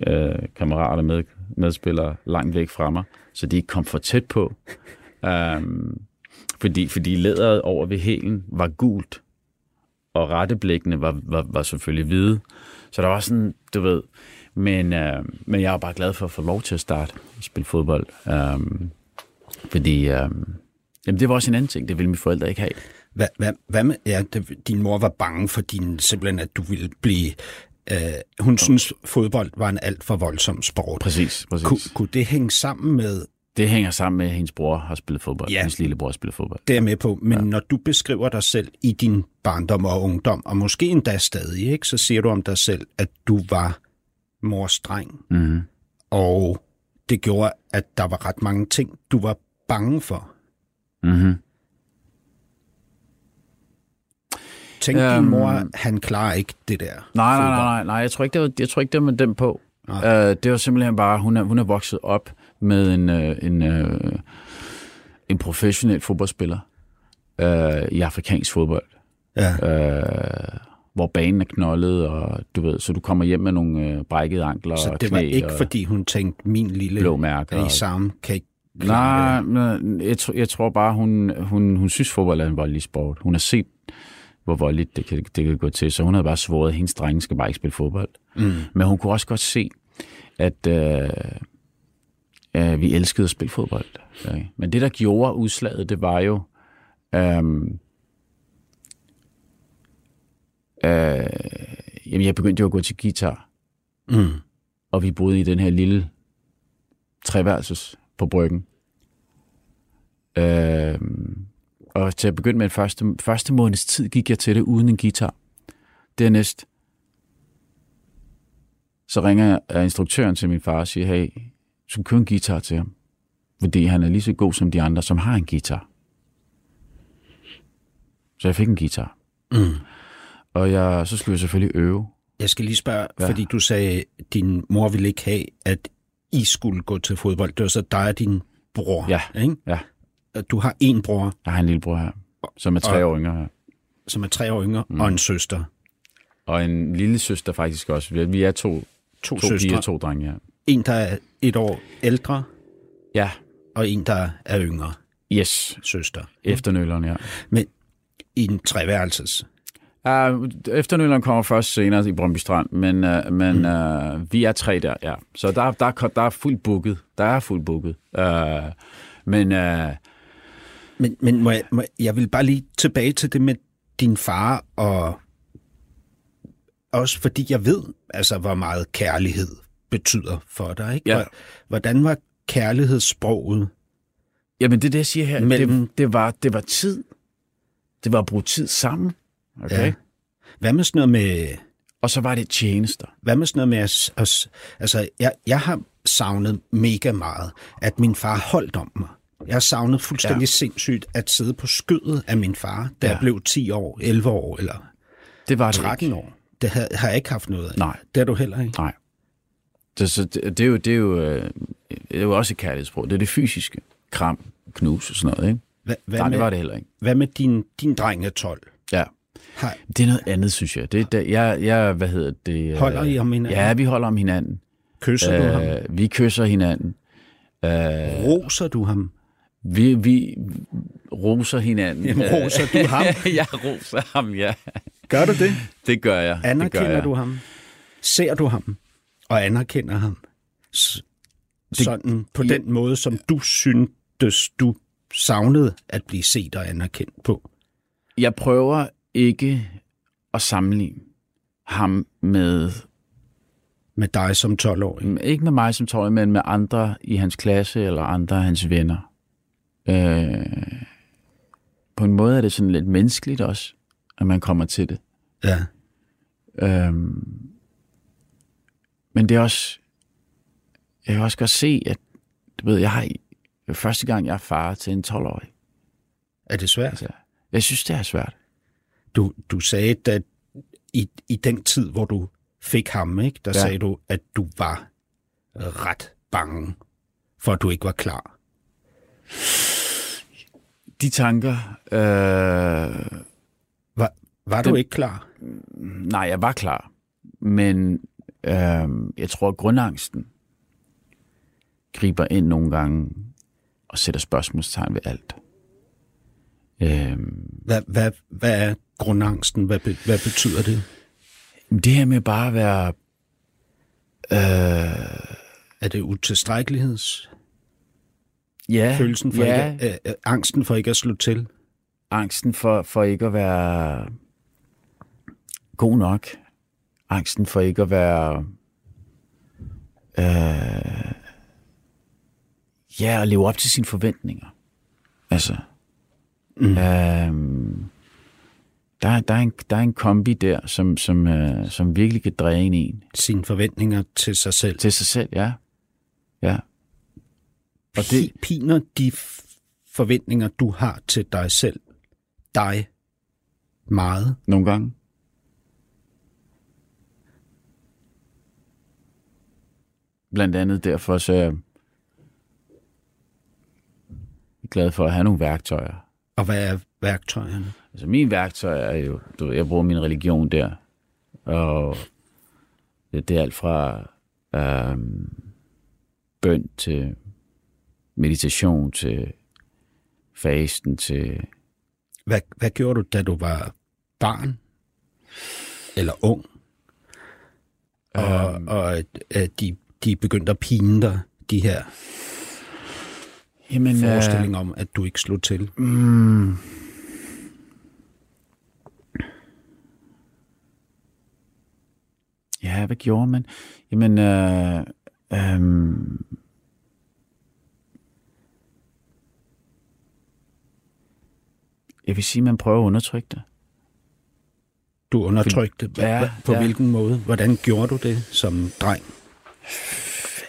øh, kammerater med, medspillere langt væk fra mig, så de ikke kom for tæt på. Um, fordi, fordi læderet over ved hælen var gult, og retteblikkene var, var, var selvfølgelig hvide. Så der var sådan, du ved, men, øh, men jeg var bare glad for at få lov til at starte og spille fodbold. Um, fordi øh, jamen det var også en anden ting, det ville mine forældre ikke have. Hvad, hvad, hvad med, ja, det, din mor var bange for din, simpelthen, at du ville blive... Øh, hun synes, fodbold var en alt for voldsom sport. Præcis, præcis. Ku, kunne det hænge sammen med, Det hænger sammen med, at hendes bror har spillet fodbold. Ja. Hendes lillebror har spillet fodbold. Det er med på, men ja. når du beskriver dig selv i din barndom og ungdom, og måske endda stadig, ikke, så siger du om dig selv, at du var mors dreng, Mm-hmm. og det gjorde, at der var ret mange ting, du var bange for. Mm-hmm. Tænk, um, Øhm. din mor, han klarer ikke det der. Nej, nej, nej, nej, nej. Jeg tror ikke, det var, jeg tror ikke, det var med dem på. Uh, det var simpelthen bare, hun er, hun er vokset op med en, uh, en, uh, en professionel fodboldspiller uh, i afrikansk fodbold, Ja. uh, hvor banen er knoldet, og du ved, så du kommer hjem med nogle uh, brækkede ankler Så og det knæ var ikke, og fordi hun tænkte, min lille blå mærker. i samme kan ikke Nej, det. nej, jeg, jeg tror bare, hun, hun, hun synes, fodbold er en voldelig sport. Hun har set, hvor voldeligt det kan, det kan gå til, så hun havde bare svoret, at hendes drenge skal bare ikke spille fodbold. Mm. Men hun kunne også godt se, at øh, øh, vi elskede at spille fodbold. Okay? Men det, der gjorde udslaget, det var jo... Øh, øh, jamen, jeg begyndte jo at gå til guitar, Mm. og vi boede i den her lille treværelses på bryggen. Øh, og til at begynde med første, første måneds tid gik jeg til det uden en guitar. Dernæst så ringer jeg instruktøren til min far og siger, hey, du skal købe en guitar til ham. Fordi han er lige så god som de andre, som har en guitar. Så jeg fik en guitar. Mm. Og jeg, så skulle jeg selvfølgelig øve. Jeg skal lige spørge, ja. fordi du sagde, at din mor ville ikke have, at I skulle gå til fodbold. Det var så dig og din bror, Ja. ikke? Ja. Du har en bror, Jeg har en lillebror her, som er tre Og- år yngre her. som er tre år yngre, mm. og en søster. Og en lille søster faktisk også. Vi er, to, To, to søstre. piger to drenge her. En, der er et år ældre, Ja, og en, der er yngre yes. søster. Efternøleren, ja. Men i en treværelses. Uh, efternøleren kommer først senere i Brøndby Strand, men, uh, men uh, vi er tre der, ja. Så der, der, er- der er fuldt booket. Der er fuldt booket. Uh, men uh, Men, men må jeg, må jeg, vil bare lige tilbage til det med din far, og også fordi jeg ved, altså, hvor meget kærlighed betyder for dig. Ikke? Ja. Hvor- Hvordan var kærlighedssproget? jamen det det, jeg siger her. Mellem- Det, det, var, det var tid. Det var at bruge tid sammen. Okay? Ja. Hvad med sådan noget med... Og så var det tjenester. Hvad med sådan noget med at... at altså, jeg, jeg har savnet mega meget, at min far holdt om mig. Jeg har savnet fuldstændig ja. sindssygt at sidde på skødet af min far, da Ja. jeg blev 10 år, 11 år eller Det var det 13 ikke. år. Det har, har jeg ikke haft noget af. Nej. Det har du heller ikke. Nej. Det, så det, det, er jo, det, er jo, øh, det er jo også et kærlighedssprog. Det er det fysiske. Kram, knus og sådan noget, ikke? Hvad, hvad, Nej, med, det var det heller ikke. hvad med din, din dreng er 12? Ja. Har, Det er noget andet, synes jeg. Det, det, jeg, jeg, hvad hedder det? øh, Holder I om hinanden? Ja, vi holder om hinanden. kysser du ham? Øh, vi kysser hinanden. Øh, Roser du ham? Vi, vi roser hinanden. Jamen, roser du ham? jeg roser ham, ja. Gør du det? Det gør jeg. det gør Anerkender jeg. du ham? Ser du ham? Og anerkender ham? S- sådan på ja. den måde, som du syntes, du savnede at blive set og anerkendt på? Jeg prøver ikke at sammenligne ham med, Med dig som 12-årig? ikke med mig som tøj, men med andre i hans klasse eller andre af hans venner. Øh, på en måde er det sådan lidt menneskeligt også, at man kommer til det. Ja. Øhm, men det er også, jeg kan også godt se, at du ved, jeg har første gang, jeg er far til en 12-årig. Er det svært? Altså, jeg synes, det er svært. Du, du sagde, at i, i den tid, hvor du fik ham, ikke, der ja. sagde du, at du var ret bange for, at du ikke var klar. De tanker, øh, Var, var Den- du ikke klar? nej, jeg var klar. Men øh, jeg tror, at grundangsten griber ind nogle gange og sætter spørgsmålstegn ved alt. Øh, Hvad, hvad, hvad er grundangsten? Hvad, hvad betyder det? Det her med bare at være... Øh, Er det utilstrækkeligheds? Ja, Følelsen for ja, ikke, øh, øh, angsten for ikke at slå til? angsten for, for ikke at være god nok. Angsten for ikke at være... Øh, Ja, at leve op til sine forventninger. Altså, mm. øhm, der, der, er en, der er en kombi der, som, som, øh, som virkelig kan dræne en. Sine forventninger til sig selv. Til sig selv, ja. Ja. Og det piner de forventninger, du har til dig selv, dig meget? Nogle gange. Blandt andet derfor så er jeg glad for at have nogle værktøjer. Og hvad er værktøjerne? Altså mine værktøjer er jo, du ved, jeg bruger min religion der, og det, er alt fra øhm, bøn til meditation til fasten til... Hvad, hvad gjorde du, da du var barn? Eller ung? Og, um, og at de, de begyndte at pine dig, de her Jamen, forestilling øh, om, at du ikke slog til? Mm, Ja, hvad gjorde man? Jamen, øh, øh, jeg vil sige, at man prøver at undertrykke det. Du undertrykte det? Ja, På ja. hvilken måde? Hvordan gjorde du det som dreng?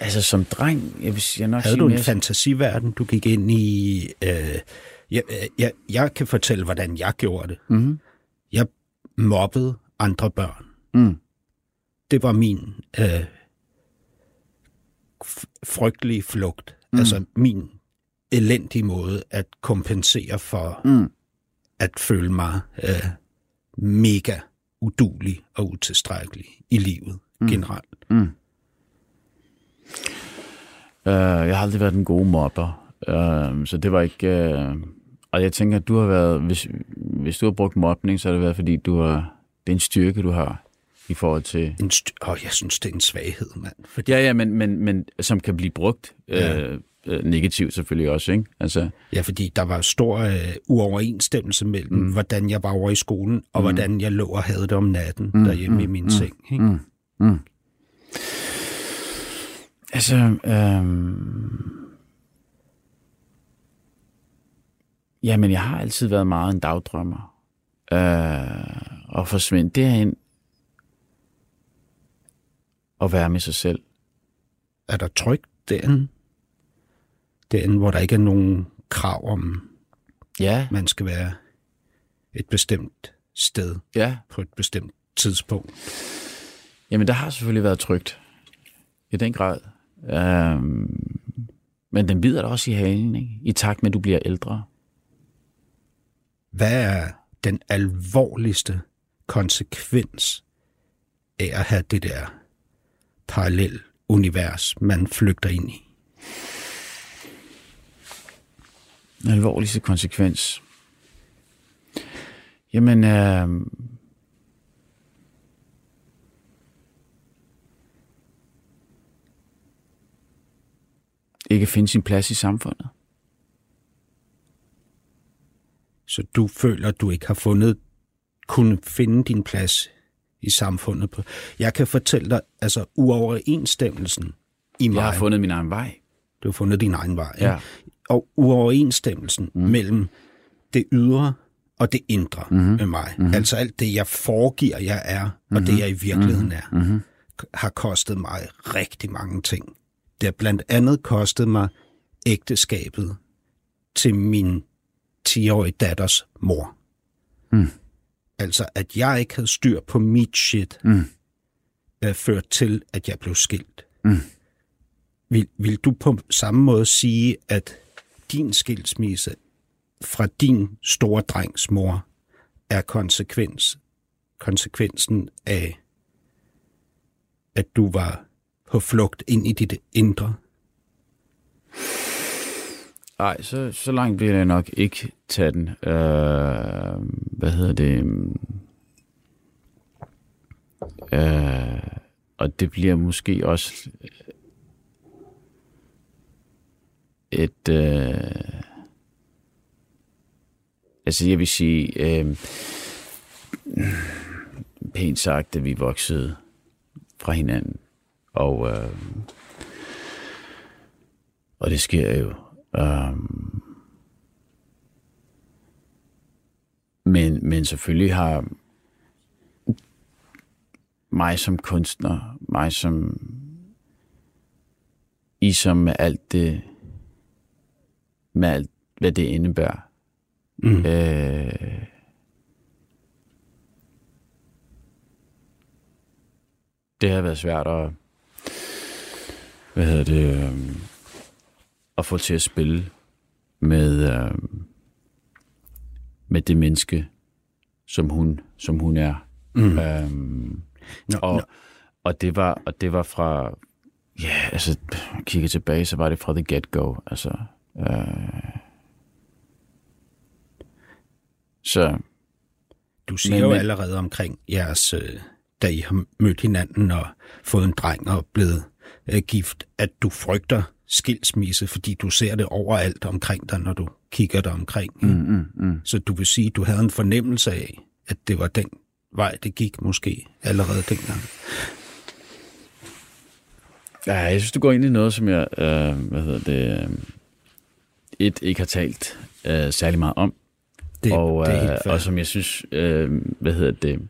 Altså som dreng, jeg vil jeg nok Havde sige du en mere... fantasiverden, du gik ind i? Øh, jeg, jeg, jeg kan fortælle, hvordan jeg gjorde det. Mm-hmm. Jeg mobbede andre børn. Mm det var min øh, frygtelige flugt. Mm. Altså min elendige måde at kompensere for mm. At føle mig øh, mega udulig og utilstrækkelig i livet mm. generelt. Mm. Uh, jeg har aldrig været en god mobber, uh, så det var ikke... Uh, og jeg tænker, at du har været... Hvis, hvis du har brugt mobning, så har det været, fordi du har, det er en styrke, du har i forhold til... En st- oh, jeg synes, det er en svaghed, mand. Fordi... Ja, ja, men, men, men som kan blive brugt ja. øh, øh negativt selvfølgelig også, ikke? Altså... Ja, fordi der var stor øh, uoverensstemmelse mellem, mm. hvordan jeg var over i skolen, og mm. hvordan jeg lå og havde det om natten mm. derhjemme mm. i min mm. seng, ikke? Mm. Mm. Altså, øh... Jamen, jeg har altid været meget en dagdrømmer. Øh, og forsvinde derhen at være med sig selv. Er der trygt derinde? Derinde, hvor der ikke er nogen krav om, ja. man skal være et bestemt sted ja. på et bestemt tidspunkt. Jamen, der har selvfølgelig været trygt. I den grad. Øhm, men den bider da også i halen, ikke? i takt med, at du bliver ældre. Hvad er den alvorligste konsekvens af at have det der parallel univers, man flygter ind i. Alvorligste konsekvens. Jamen, øh, ikke finde sin plads i samfundet. Så du føler, at du ikke har fundet, kunne finde din plads i samfundet. På. Jeg kan fortælle dig, altså uoverensstemmelsen i mig. Jeg har fundet min egen vej. Du har fundet din egen vej. Ja. Og uoverensstemmelsen mm. mellem det ydre og det indre mm-hmm. med mig. Mm-hmm. Altså alt det, jeg foregiver, jeg er, mm-hmm. og det, mhm. jeg i virkeligheden mm-hmm. er, mm-hmm. har kostet mig rigtig mange ting. Det har blandt andet kostet mig ægteskabet til min 10-årige datters mor. Mm. Altså, at jeg ikke havde styr på mit shit, mm. øh, ført til, at jeg blev skilt. Mm. Vil, vil du på samme måde sige, at din skilsmisse fra din store drengs mor er konsekvens, konsekvensen af, at du var på flugt ind i dit indre? Nej, så, så langt bliver jeg nok ikke tage den. Øh, hvad hedder det? Øh, og det bliver måske også et... Øh, altså, jeg vil sige... Øh, pænt sagt, at vi voksede fra hinanden. Og... Øh, og det sker jo. Øh, men, men selvfølgelig har mig som kunstner, mig som i som med alt det, med alt, hvad det indebærer. Mm. Øh, det har været svært at, hvad hedder det, øh, at få til at spille med, øh, med det menneske, som hun, som hun er. Mm. Øhm, no, og, no. og, det var, og det var fra, ja, altså, kigger tilbage, så var det fra the get-go. Altså, øh, så... Du siger men, jo allerede omkring jeres, øh, da I har mødt hinanden og fået en dreng og blevet øh, gift, at du frygter skilsmisse, fordi du ser det overalt omkring dig, når du kigger dig omkring. Mm, mm, mm. Så du vil sige, at du havde en fornemmelse af, at det var den vej, det gik måske allerede dengang. Ja, jeg synes, du går ind i noget, som jeg, øh, hvad hedder det, øh, et, ikke har talt øh, særlig meget om. Det, og, det er øh, og som jeg synes, øh, hvad hedder det,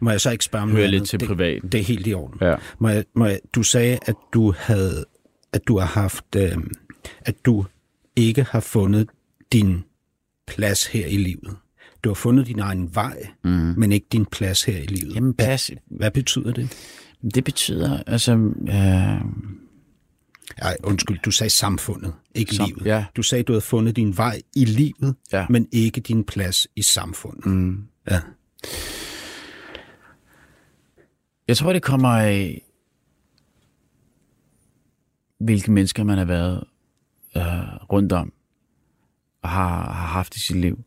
må jeg så ikke spørge om noget lidt til det, privaten. Det er helt i orden. Ja. Må jeg, må jeg, du sagde, at du havde, at du har haft, øh, at du ikke har fundet din plads her i livet. Du har fundet din egen vej, mm. men ikke din plads her i livet. Jamen, pas. Hvad, hvad betyder det? Det betyder, altså... Øh... Ej, undskyld, du sagde samfundet, ikke Sam, livet. Ja. Du sagde, du havde fundet din vej i livet, ja. men ikke din plads i samfundet. Mm. Ja. Jeg tror, det kommer af, hvilke mennesker man har været øh, rundt om og har, har haft i sit liv.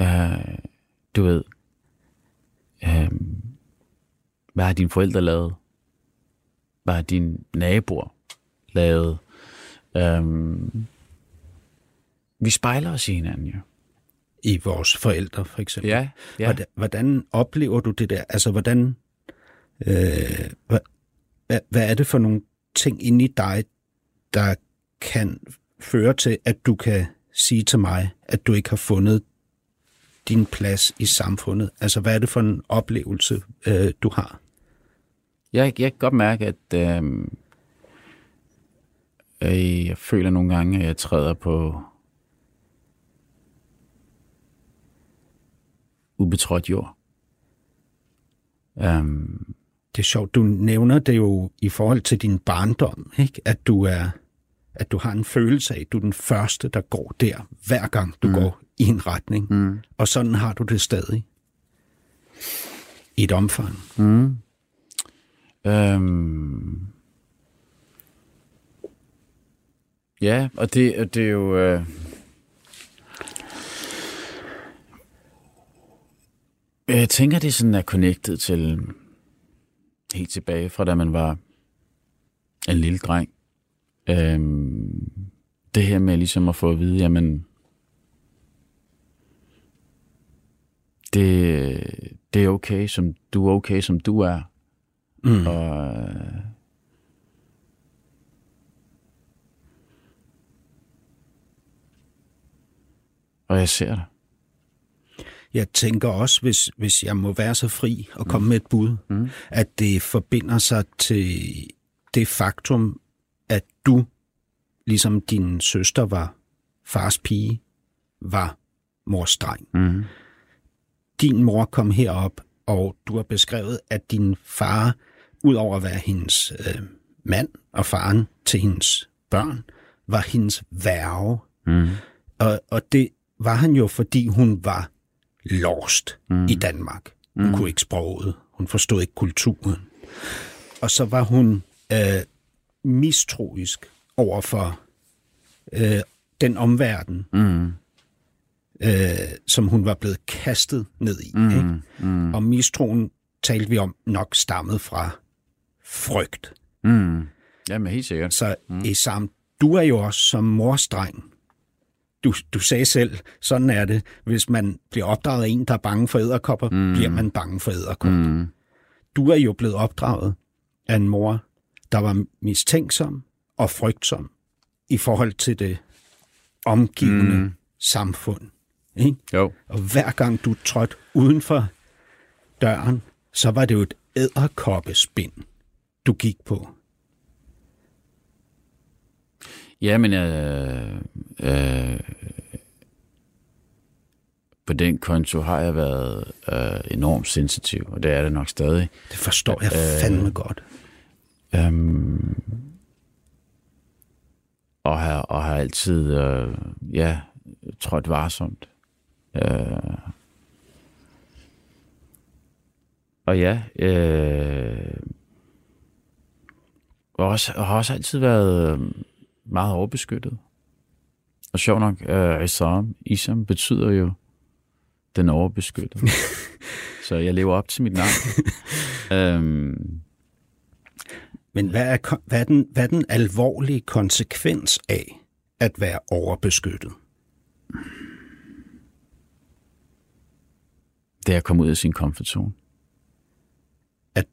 Øh, du ved, øh, hvad har dine forældre lavet? Hvad har dine naboer lavet? Øh, vi spejler os i hinanden jo. I vores forældre, for eksempel. Ja, ja. Hvordan, hvordan oplever du det der? Altså, hvordan... Øh, hvad, hvad er det for nogle ting inde i dig, der kan føre til, at du kan sige til mig, at du ikke har fundet din plads i samfundet? Altså, hvad er det for en oplevelse, øh, du har? Jeg, jeg kan godt mærke, at øh, jeg føler nogle gange, at jeg træder på ubetrådt jord. Um, det er sjovt, du nævner det jo i forhold til din barndom, ikke? at du er at du har en følelse af, at du er den første, der går der, hver gang du mm. går i en retning. Mm. Og sådan har du det stadig. I et omfang. Mm. Øhm. Ja, og det, det er jo... Øh... Jeg tænker, det sådan er connected til helt tilbage fra da man var en lille dreng. Øhm, det her med ligesom at få at vide, jamen, det, det er okay, som du er okay, som du er. Mm. Og, og jeg ser det. Jeg tænker også, hvis, hvis jeg må være så fri og komme mm. med et bud, mm. at det forbinder sig til det faktum, at du, ligesom din søster var fars pige, var mors dreng. Mm. Din mor kom herop, og du har beskrevet, at din far, udover at være hendes øh, mand og faren til hendes børn, var hendes værve. Mm. Og, og det var han jo, fordi hun var lost mm. i Danmark. Hun mm. kunne ikke sproget, hun forstod ikke kulturen. Og så var hun øh, mistroisk over for øh, den omverden, mm. øh, som hun var blevet kastet ned i. Mm. Ikke? Mm. Og mistroen talte vi om nok stammet fra frygt. Mm. Jamen helt sikkert. Så mm. Isam, du er jo også som morstreng. Du, du sagde selv, sådan er det. Hvis man bliver opdraget af en, der er bange for æderkopper, mm. bliver man bange for æderkopper. Mm. Du er jo blevet opdraget af en mor, der var mistænksom og frygtsom i forhold til det omgivende mm. samfund. Ikke? Jo. Og hver gang du trådte uden for døren, så var det jo et æderkoppespind, du gik på. Ja, men øh, øh, på den konto har jeg været øh, enormt sensitiv, og det er det nok stadig. Det forstår jeg øh, fandme godt. Øhm, og, har, og har altid øh, ja, trådt varsomt. Øh, og ja, øh, og også, og har også altid været øh, meget overbeskyttet. Og sjov nok, øh, Isam, Isam betyder jo den overbeskyttede. Så jeg lever op til mit navn. øhm, Men hvad er, hvad, er den, hvad er den alvorlige konsekvens af at være overbeskyttet? det er at komme ud af sin comfort zone. At-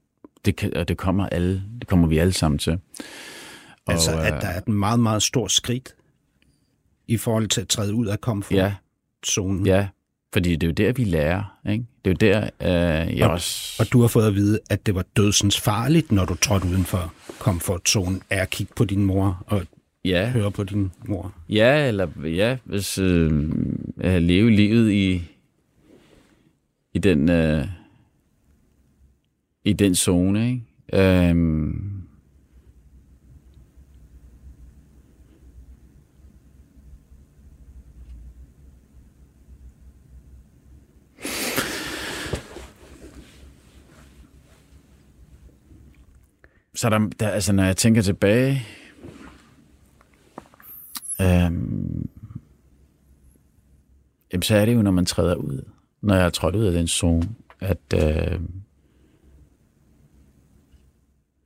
det, kan, og det kommer alle, det kommer vi alle sammen til. Og, Altså, øh, at der er et meget, meget stort skridt i forhold til at træde ud af komfortzonen. Ja, ja, fordi det er jo der, vi lærer. Ikke? Det er jo der, øh, jeg Og- også... Og du har fået at vide, at det var dødsens farligt, når du trådte uden for komfortzonen, er at kigge på din mor og ja, høre på din mor. ja, eller ja, hvis øh, at leve livet i, i den øh, i den zone, ikke? Øhm, så der, der, altså, når jeg tænker tilbage, øhm, jamen, så er det jo, når man træder ud, når jeg er trådt ud af den zone, at, øh,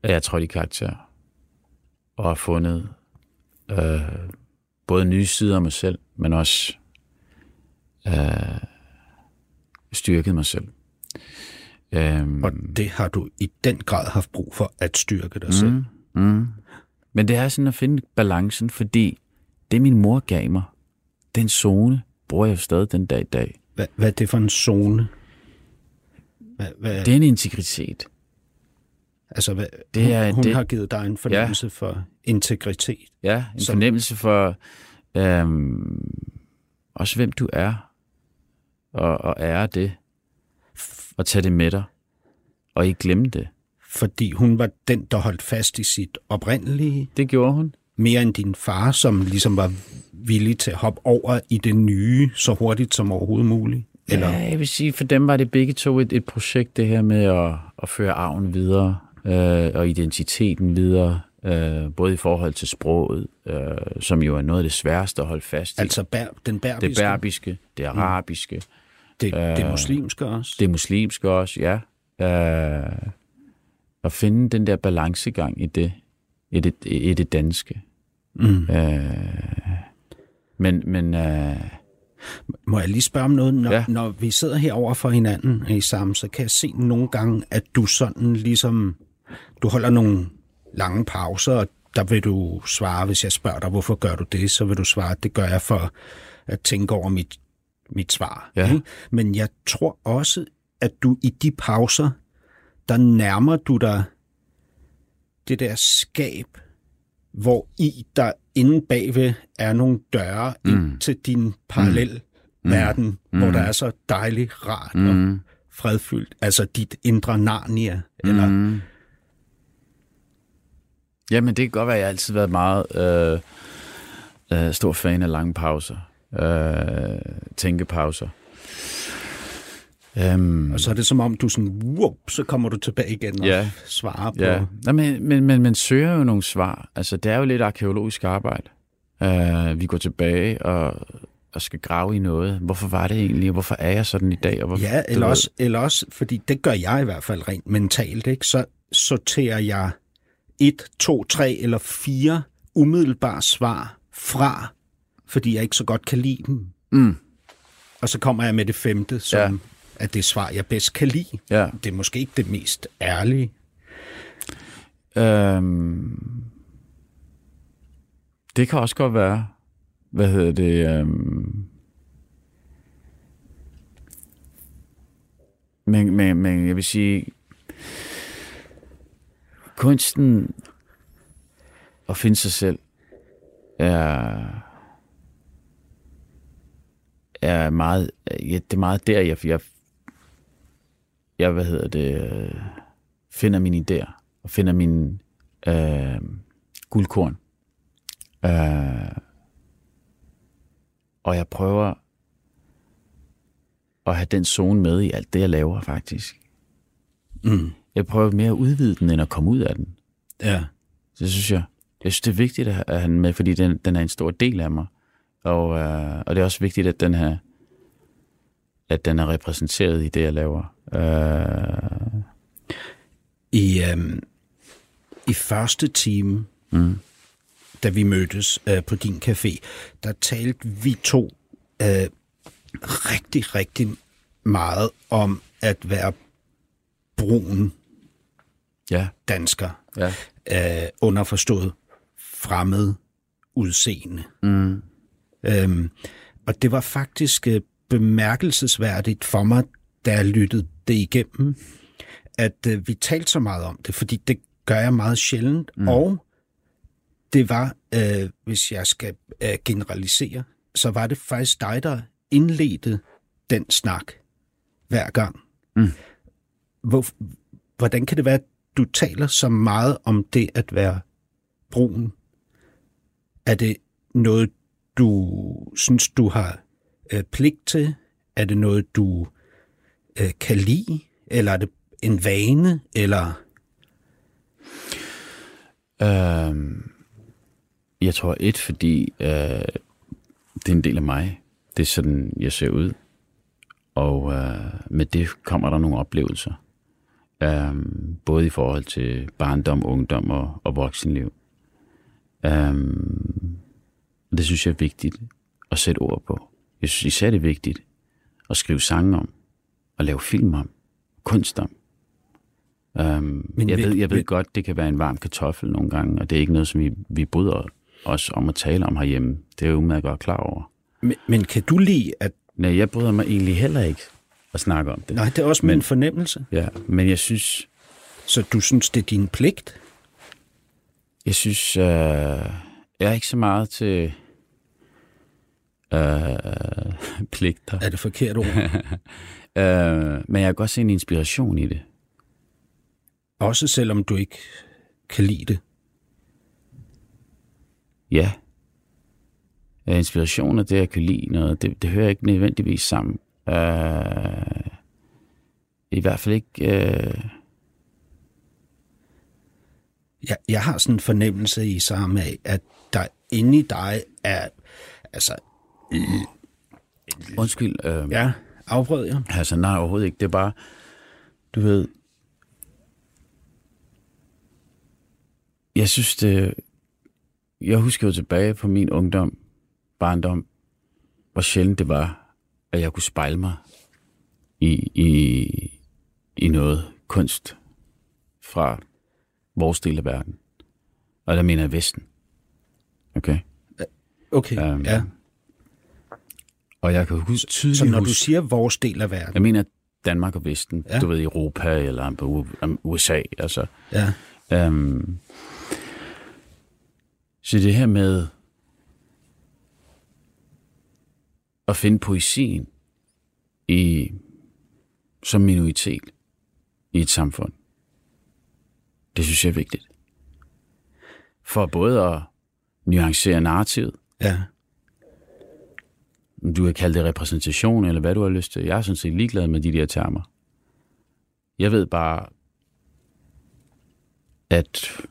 at jeg er trådt i karakter, og har fundet øh, både nye sider af mig selv, men også øh, styrket mig selv. Øhm, Og det har du i den grad haft brug for at styrke dig selv. Mm, mm. Men det er sådan at finde balancen, fordi det min mor gav mig, den zone, bruger jeg stadig den dag i dag. Hvad, hvad er det for en zone? Hvad, hvad, Det er en integritet. altså, hvad, det hun, er- hun det- har givet dig en fornemmelse ja. for integritet. Ja, en Som- Som... fornemmelse for øhm, også hvem du er, og, og ære det, og tage det med dig, og ikke glemme det. Fordi hun var den, der holdt fast i sit oprindelige, Det gjorde hun. mere end din far, som ligesom var villig til at hoppe over i det nye så hurtigt som overhovedet muligt. Eller, Ja, jeg vil sige, for dem var det begge to et, et projekt, det her med at, at føre arven videre, øh, og identiteten videre, øh, både i forhold til sproget, øh, som jo er noget af det sværeste at holde fast i. altså bær, den det berbiske, berbiske, det arabiske, det, det muslimske også. det muslimske også, ja. Øh, at finde den der balancegang i det, i det, i det danske. Mm. Øh, men, men øh, Må jeg lige spørge om noget? Når, ja. Når vi sidder her over for hinanden i sammen, så kan jeg se nogle gange, at du sådan ligesom, du holder nogle lange pauser, og der vil du svare, hvis jeg spørger dig, hvorfor gør du det, så vil du svare, at det gør jeg for at tænke over mit, mit svar. Ja. ikke? Men jeg tror også, at du i de pauser, der nærmer du dig det der skab, hvor i der inde bagved er nogle døre mm. ind til din parallel mm. verden, mm. hvor der er så dejligt rart mm. og fredfyldt. Altså dit indre Narnia. Mm. Eller, Mm. Jamen, det kan godt være, at jeg altid har været meget øh, øh, stor fan af lange pauser. Øh, tænkepauser. Um, og så er det som om, du sådan, wow, så kommer du tilbage igen og Ja. svarer på. ja. Nå, men, men, men man søger jo nogle svar. Altså, det er jo lidt arkeologisk arbejde. Uh, vi går tilbage og, og skal grave i noget. Hvorfor var det egentlig, og hvorfor er jeg sådan i dag? Og hvorfor, Ja, eller også, eller også, fordi det gør jeg i hvert fald rent mentalt, ikke? så sorterer jeg et, to, tre eller fire umiddelbare svar fra, fordi jeg ikke så godt kan lide dem. Mm. Og så kommer jeg med det femte, som ja. Er det svar, jeg bedst kan lide. Ja. Det er måske ikke det mest ærlige. Øhm, Det kan også godt være. Hvad hedder det? Øhm... Men, men, men jeg vil sige, kunsten at finde sig selv er, er meget, ja, det er meget der, jeg, jeg, jeg hvad hedder det, øh, finder mine idéer og finder min øh, guldkorn. Øh, og jeg prøver at have den zone med i alt det, jeg laver, faktisk. Mm. Jeg prøver mere at udvide den, end at komme ud af den. Ja. Det synes jeg. Jeg synes, det er vigtigt at have den med, fordi den, den er en stor del af mig. Og, øh, og det er også vigtigt, at den, her, at den er repræsenteret i det, jeg laver. Øh, I, øhm, I første time, mm. da vi mødtes øh, på din café, der talte vi to øh, rigtig, rigtig meget om at være brun Ja, dansker. ja. Øh, underforstået fremmed udseende. Mm. Øhm, og det var faktisk øh, bemærkelsesværdigt for mig, da jeg lyttede det igennem, at øh, vi talte så meget om det, fordi det gør jeg meget sjældent. Mm. Og det var, øh, hvis jeg skal øh, generalisere, så var det faktisk dig, der indledte den snak hver gang. Mm. Hvor, hvordan kan det være, at du taler så meget om det at være brun? Er det noget, du synes, du har øh, pligt til? Er det noget, du øh, kan lide? Eller er det en vane? Eller Øhm, jeg tror et, fordi øh, det er en del af mig. Det er sådan, jeg ser ud. Og øh, med det kommer der nogle oplevelser. Øhm, både i forhold til barndom, ungdom og, og voksenliv. Øhm, og det synes jeg er vigtigt at sætte ord på. Jeg synes især det er vigtigt at skrive sange om, og lave film om, kunst om. Um, Men Men jeg, ved, jeg ved godt, det kan være en varm kartoffel nogle gange, og det er ikke noget, som vi, vi bryder os om at tale om herhjemme. Det er jeg udmærket godt klar over. men, men kan du lide, at... Nej, jeg bryder mig egentlig heller ikke at snakke om det. Nej, det er også min fornemmelse. Ja, men jeg synes, Så du synes, det er din pligt? jeg synes, øh, jeg er ikke så meget til øh, pligter. Er det forkert ord? Øh, men jeg kan godt se en inspiration i det. også selvom du ikke kan lide det. Ja. ja inspiration og det, jeg kan lide noget, det, det hører ikke nødvendigvis sammen. Øh, I hvert fald ikke... Øh, Jeg, jeg har sådan en fornemmelse i samme af, at der inde i dig er... Altså, undskyld, øh, ja. ja, afbrød jeg. altså nej, overhovedet ikke. Det er bare, du ved... Jeg synes, det... Jeg husker jo tilbage på min ungdom, barndom, hvor sjældent det var, at jeg kunne spejle mig i, i, i noget kunst fra vores del af verden. Og der mener jeg Vesten. Okay? Okay, Øhm, ja. Og jeg kan huske, tydeligt Så når du siger vores del af verden, jeg mener Danmark og Vesten, Ja. du ved Europa eller på U- USA, altså. ja, Øhm, så det her med at finde poesien i, som minoritet i et samfund, det synes jeg er vigtigt. For både at nuancere narrativet, ja, du kan kalde det repræsentation, eller hvad du har lyst til. Jeg er sådan set ligeglad med de der termer. Jeg ved bare, at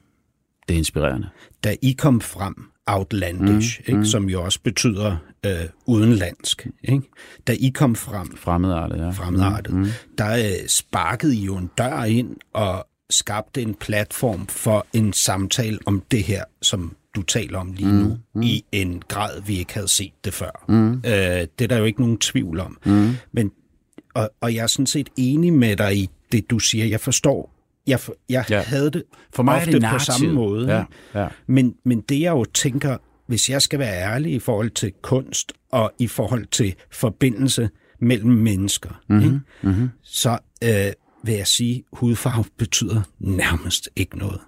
det er inspirerende. da I kom frem, outlandish, mm, ikke, mm. som jo også betyder øh, udenlandsk, ikke? da I kom frem, Fremmedartet, ja. fremmedartet, mm. der øh, sparkede I jo en dør ind og skabte en platform for en samtale om det her, som du taler om lige nu, mm. i en grad, vi ikke havde set det før. Mm. Øh, det er der jo ikke nogen tvivl om. Mm. Men, og, og jeg er sådan set enig med dig i det, du siger. Jeg forstår, jeg, for- jeg ja. Havde det For mig er ofte det på samme måde. Ja, ja. Men, men det jeg jo tænker hvis jeg skal være ærlig i forhold til kunst og i forhold til forbindelse mellem mennesker, mm-hmm. ikke? Mm-hmm. så øh, vil jeg sige, at hudfarve betyder nærmest ikke noget.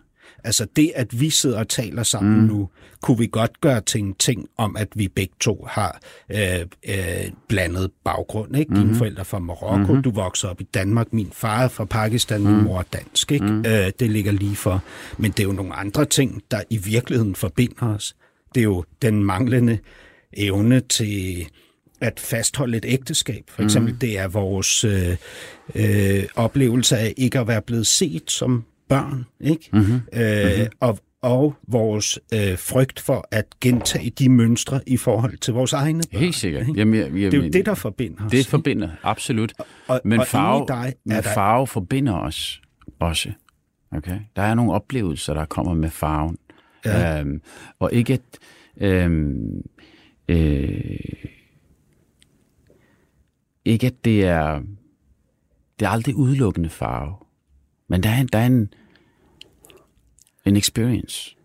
Altså det, at vi sidder og taler sammen mm. nu, kunne vi godt gøre til en ting om, at vi begge to har øh, øh, blandet baggrund. Ikke? Dine mm. forældre fra Marokko, mm. du vokser op i Danmark, min far er fra Pakistan, mm. min mor er dansk. Ikke? Mm. Øh, det ligger lige for. Men det er jo nogle andre ting, der i virkeligheden forbinder os. Det er jo den manglende evne til at fastholde et ægteskab. For eksempel, mm. det er vores øh, øh, oplevelse af ikke at være blevet set som børn, ikke? Mm-hmm. Øh, mm-hmm. Og, og vores øh, frygt for at gentage de mønstre i forhold til vores egne børn. Helt sikkert. Jamen, jeg, jeg, det er jo det, der forbinder os. Det forbinder, absolut. Og, men og farve, dig men der... farve forbinder os også. Okay? Der er nogle oplevelser, der kommer med farven. Ja. Øhm, og ikke at... Øhm, øh, ikke at det er... Det er aldrig udelukkende farve. Men der er en, der er en, en experience,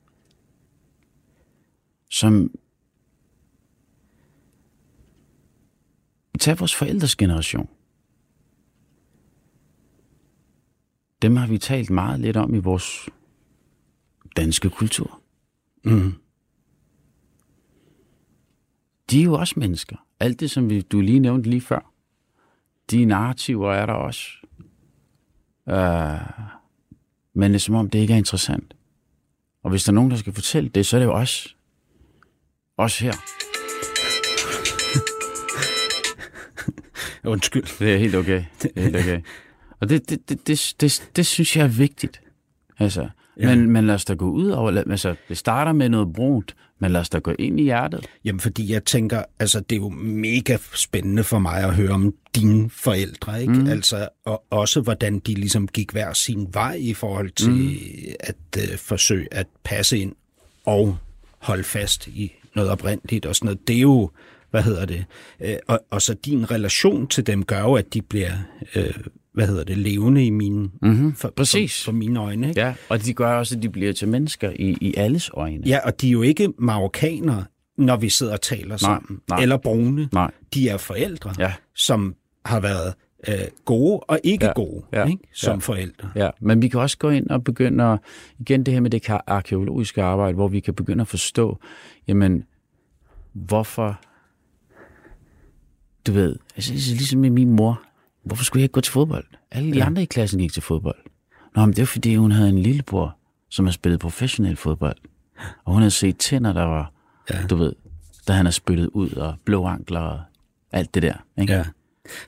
som Tag vores forældres generation. Dem har vi talt meget lidt om i vores danske kultur. Mm. De er jo også mennesker. Alt det, som vi, du lige nævnte lige før. De narrativer er der også. Øh, men det er som om, det ikke er interessant. Og hvis der er nogen, der skal fortælle det, så er det jo os. Os her. Undskyld. Det er helt okay. Det er helt okay. Og det, det, det, det, det, det synes jeg er vigtigt. Altså, ja. men, men lad os da gå ud over... Altså, det starter med noget brunt, men lad os da gå ind i hjertet. Jamen, fordi jeg tænker, altså, det er jo mega spændende for mig at høre om dine forældre, ikke? Mm. Altså, og også hvordan de ligesom gik hver sin vej i forhold til mm. at øh, forsøge at passe ind og holde fast i noget oprindeligt og sådan noget. Det er jo, hvad hedder det? Øh, og, og så din relation til dem gør jo, at de bliver øh, hvad hedder det, levende i mine, mm-hmm. for, Præcis. For, for mine øjne. Ikke? Ja, og de gør også, at de bliver til mennesker i, i alles øjne. Ja, og de er jo ikke marokkanere, når vi sidder og taler nej, sammen, nej. eller brune. Nej. De er forældre, ja. som har været øh, gode og ikke ja, gode ja, ikke? som ja, forældre. Ja, men vi kan også gå ind og begynde at, igen det her med det arkeologiske arbejde, hvor vi kan begynde at forstå, jamen, hvorfor, du ved, altså, ligesom med min mor, hvorfor skulle jeg ikke gå til fodbold? Alle de ja. andre i klassen gik til fodbold. Nå, men det var fordi, hun havde en lillebror, som har spillet professionel fodbold. Og hun havde set tænder, der var, ja. du ved, da han har spyttet ud, og blå ankler og alt det der. Ikke? Ja. Det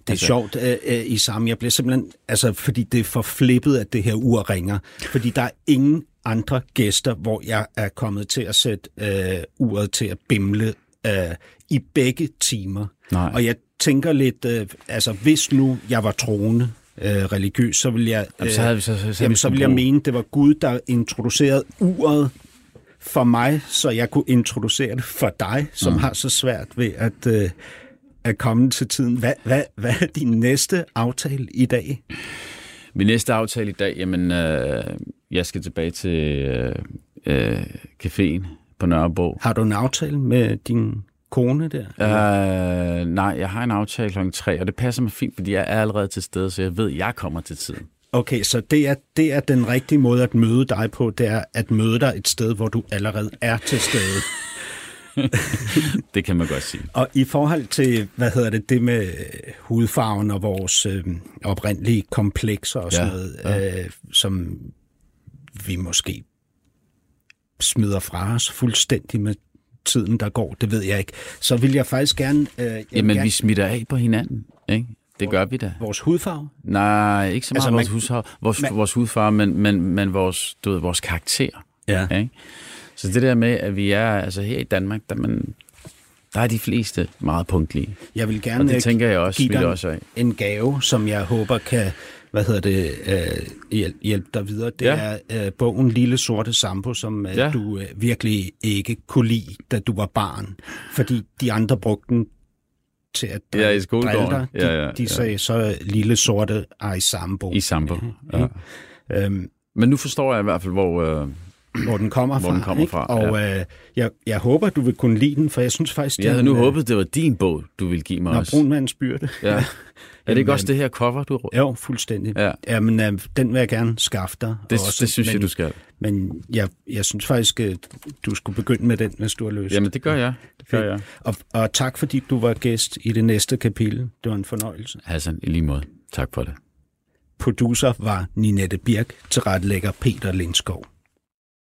er altså, sjovt uh, uh, i sammen. Jeg bliver simpelthen, altså fordi det er for flippet, at det her ur ringer. Fordi der er ingen andre gæster, hvor jeg er kommet til at sætte uh, uret til at bimle uh, i begge timer. Nej. Og jeg tænker lidt, øh, altså hvis nu jeg var troende, øh, religiøs, så vil jeg, øh, jamen, så, havde vi, så, så, så, jamen, så vil jeg mene, det var Gud, der introducerede uret for mig, så jeg kunne introducere det for dig, som mm. har så svært ved at, øh, at komme til tiden. Hvad, hvad, hvad er din næste aftale i dag? Min næste aftale i dag, jamen, øh, jeg skal tilbage til øh, øh, caféen på Nørrebro. Har du en aftale med din kone der? Uh, nej, jeg har en aftale kl. 3, og det passer mig fint, fordi jeg er allerede til stede, så jeg ved, at jeg kommer til tiden. Okay, så det er, det er den rigtige måde at møde dig på, det er at møde dig et sted, hvor du allerede er til stede. det kan man godt sige. Og i forhold til, hvad hedder det, det med hudfarven og vores øh, oprindelige komplekser og sådan ja, noget, ja. Øh, som vi måske smider fra os fuldstændig med tiden, der går, det ved jeg ikke. Så vil jeg faktisk gerne... Øh, jeg Jamen, gerne... vi smitter af på hinanden, ikke? Det gør vi da. Vores hudfarve? Nej, ikke så meget altså, vores, man, hudfarve, vores, man, vores hudfarve, men, men, men vores, du ved, vores karakter. Ja. Ikke? Så det der med, at vi er, altså her i Danmark, der, man, der er de fleste meget punktlige. Jeg vil gerne og det tænker jeg også, give dig også af. en gave, som jeg håber kan hvad hedder det, øh, hjælp, hjælp dig videre. Det ja. er øh, bogen Lille Sorte Sampo, som øh, ja. du øh, virkelig ikke kunne lide, da du var barn. Fordi de andre brugte den til at drille, ja, i drille dig. De, ja, ja, de sagde ja. så Lille Sorte er i Sambo. I Sambo, ja. ja. Øhm, Men nu forstår jeg i hvert fald, hvor, øh, hvor den kommer Hvor fra. den kommer ikke? fra, Og øh, jeg, jeg håber, du vil kunne lide den, for jeg synes faktisk, Jeg havde nu øh, håbet, det var din bog, du ville give mig Når også. Brunmandens byrde. Ja. Er det ikke Jamen, også det her cover, du... Jo, fuldstændig. Ja. Jamen, øh, den vil jeg gerne skaffe dig. Det, også, det synes men, jeg, du skal. Men jeg, jeg synes faktisk, at du skulle begynde med den, hvis du har lyst. Jamen, det gør jeg. Det gør jeg. Og, og tak, fordi du var gæst i det næste kapitel. Det var en fornøjelse. Hassan, i lige måde. Tak for det. Producer var Ninette Birk, tilrettelægger Peter Lindskov.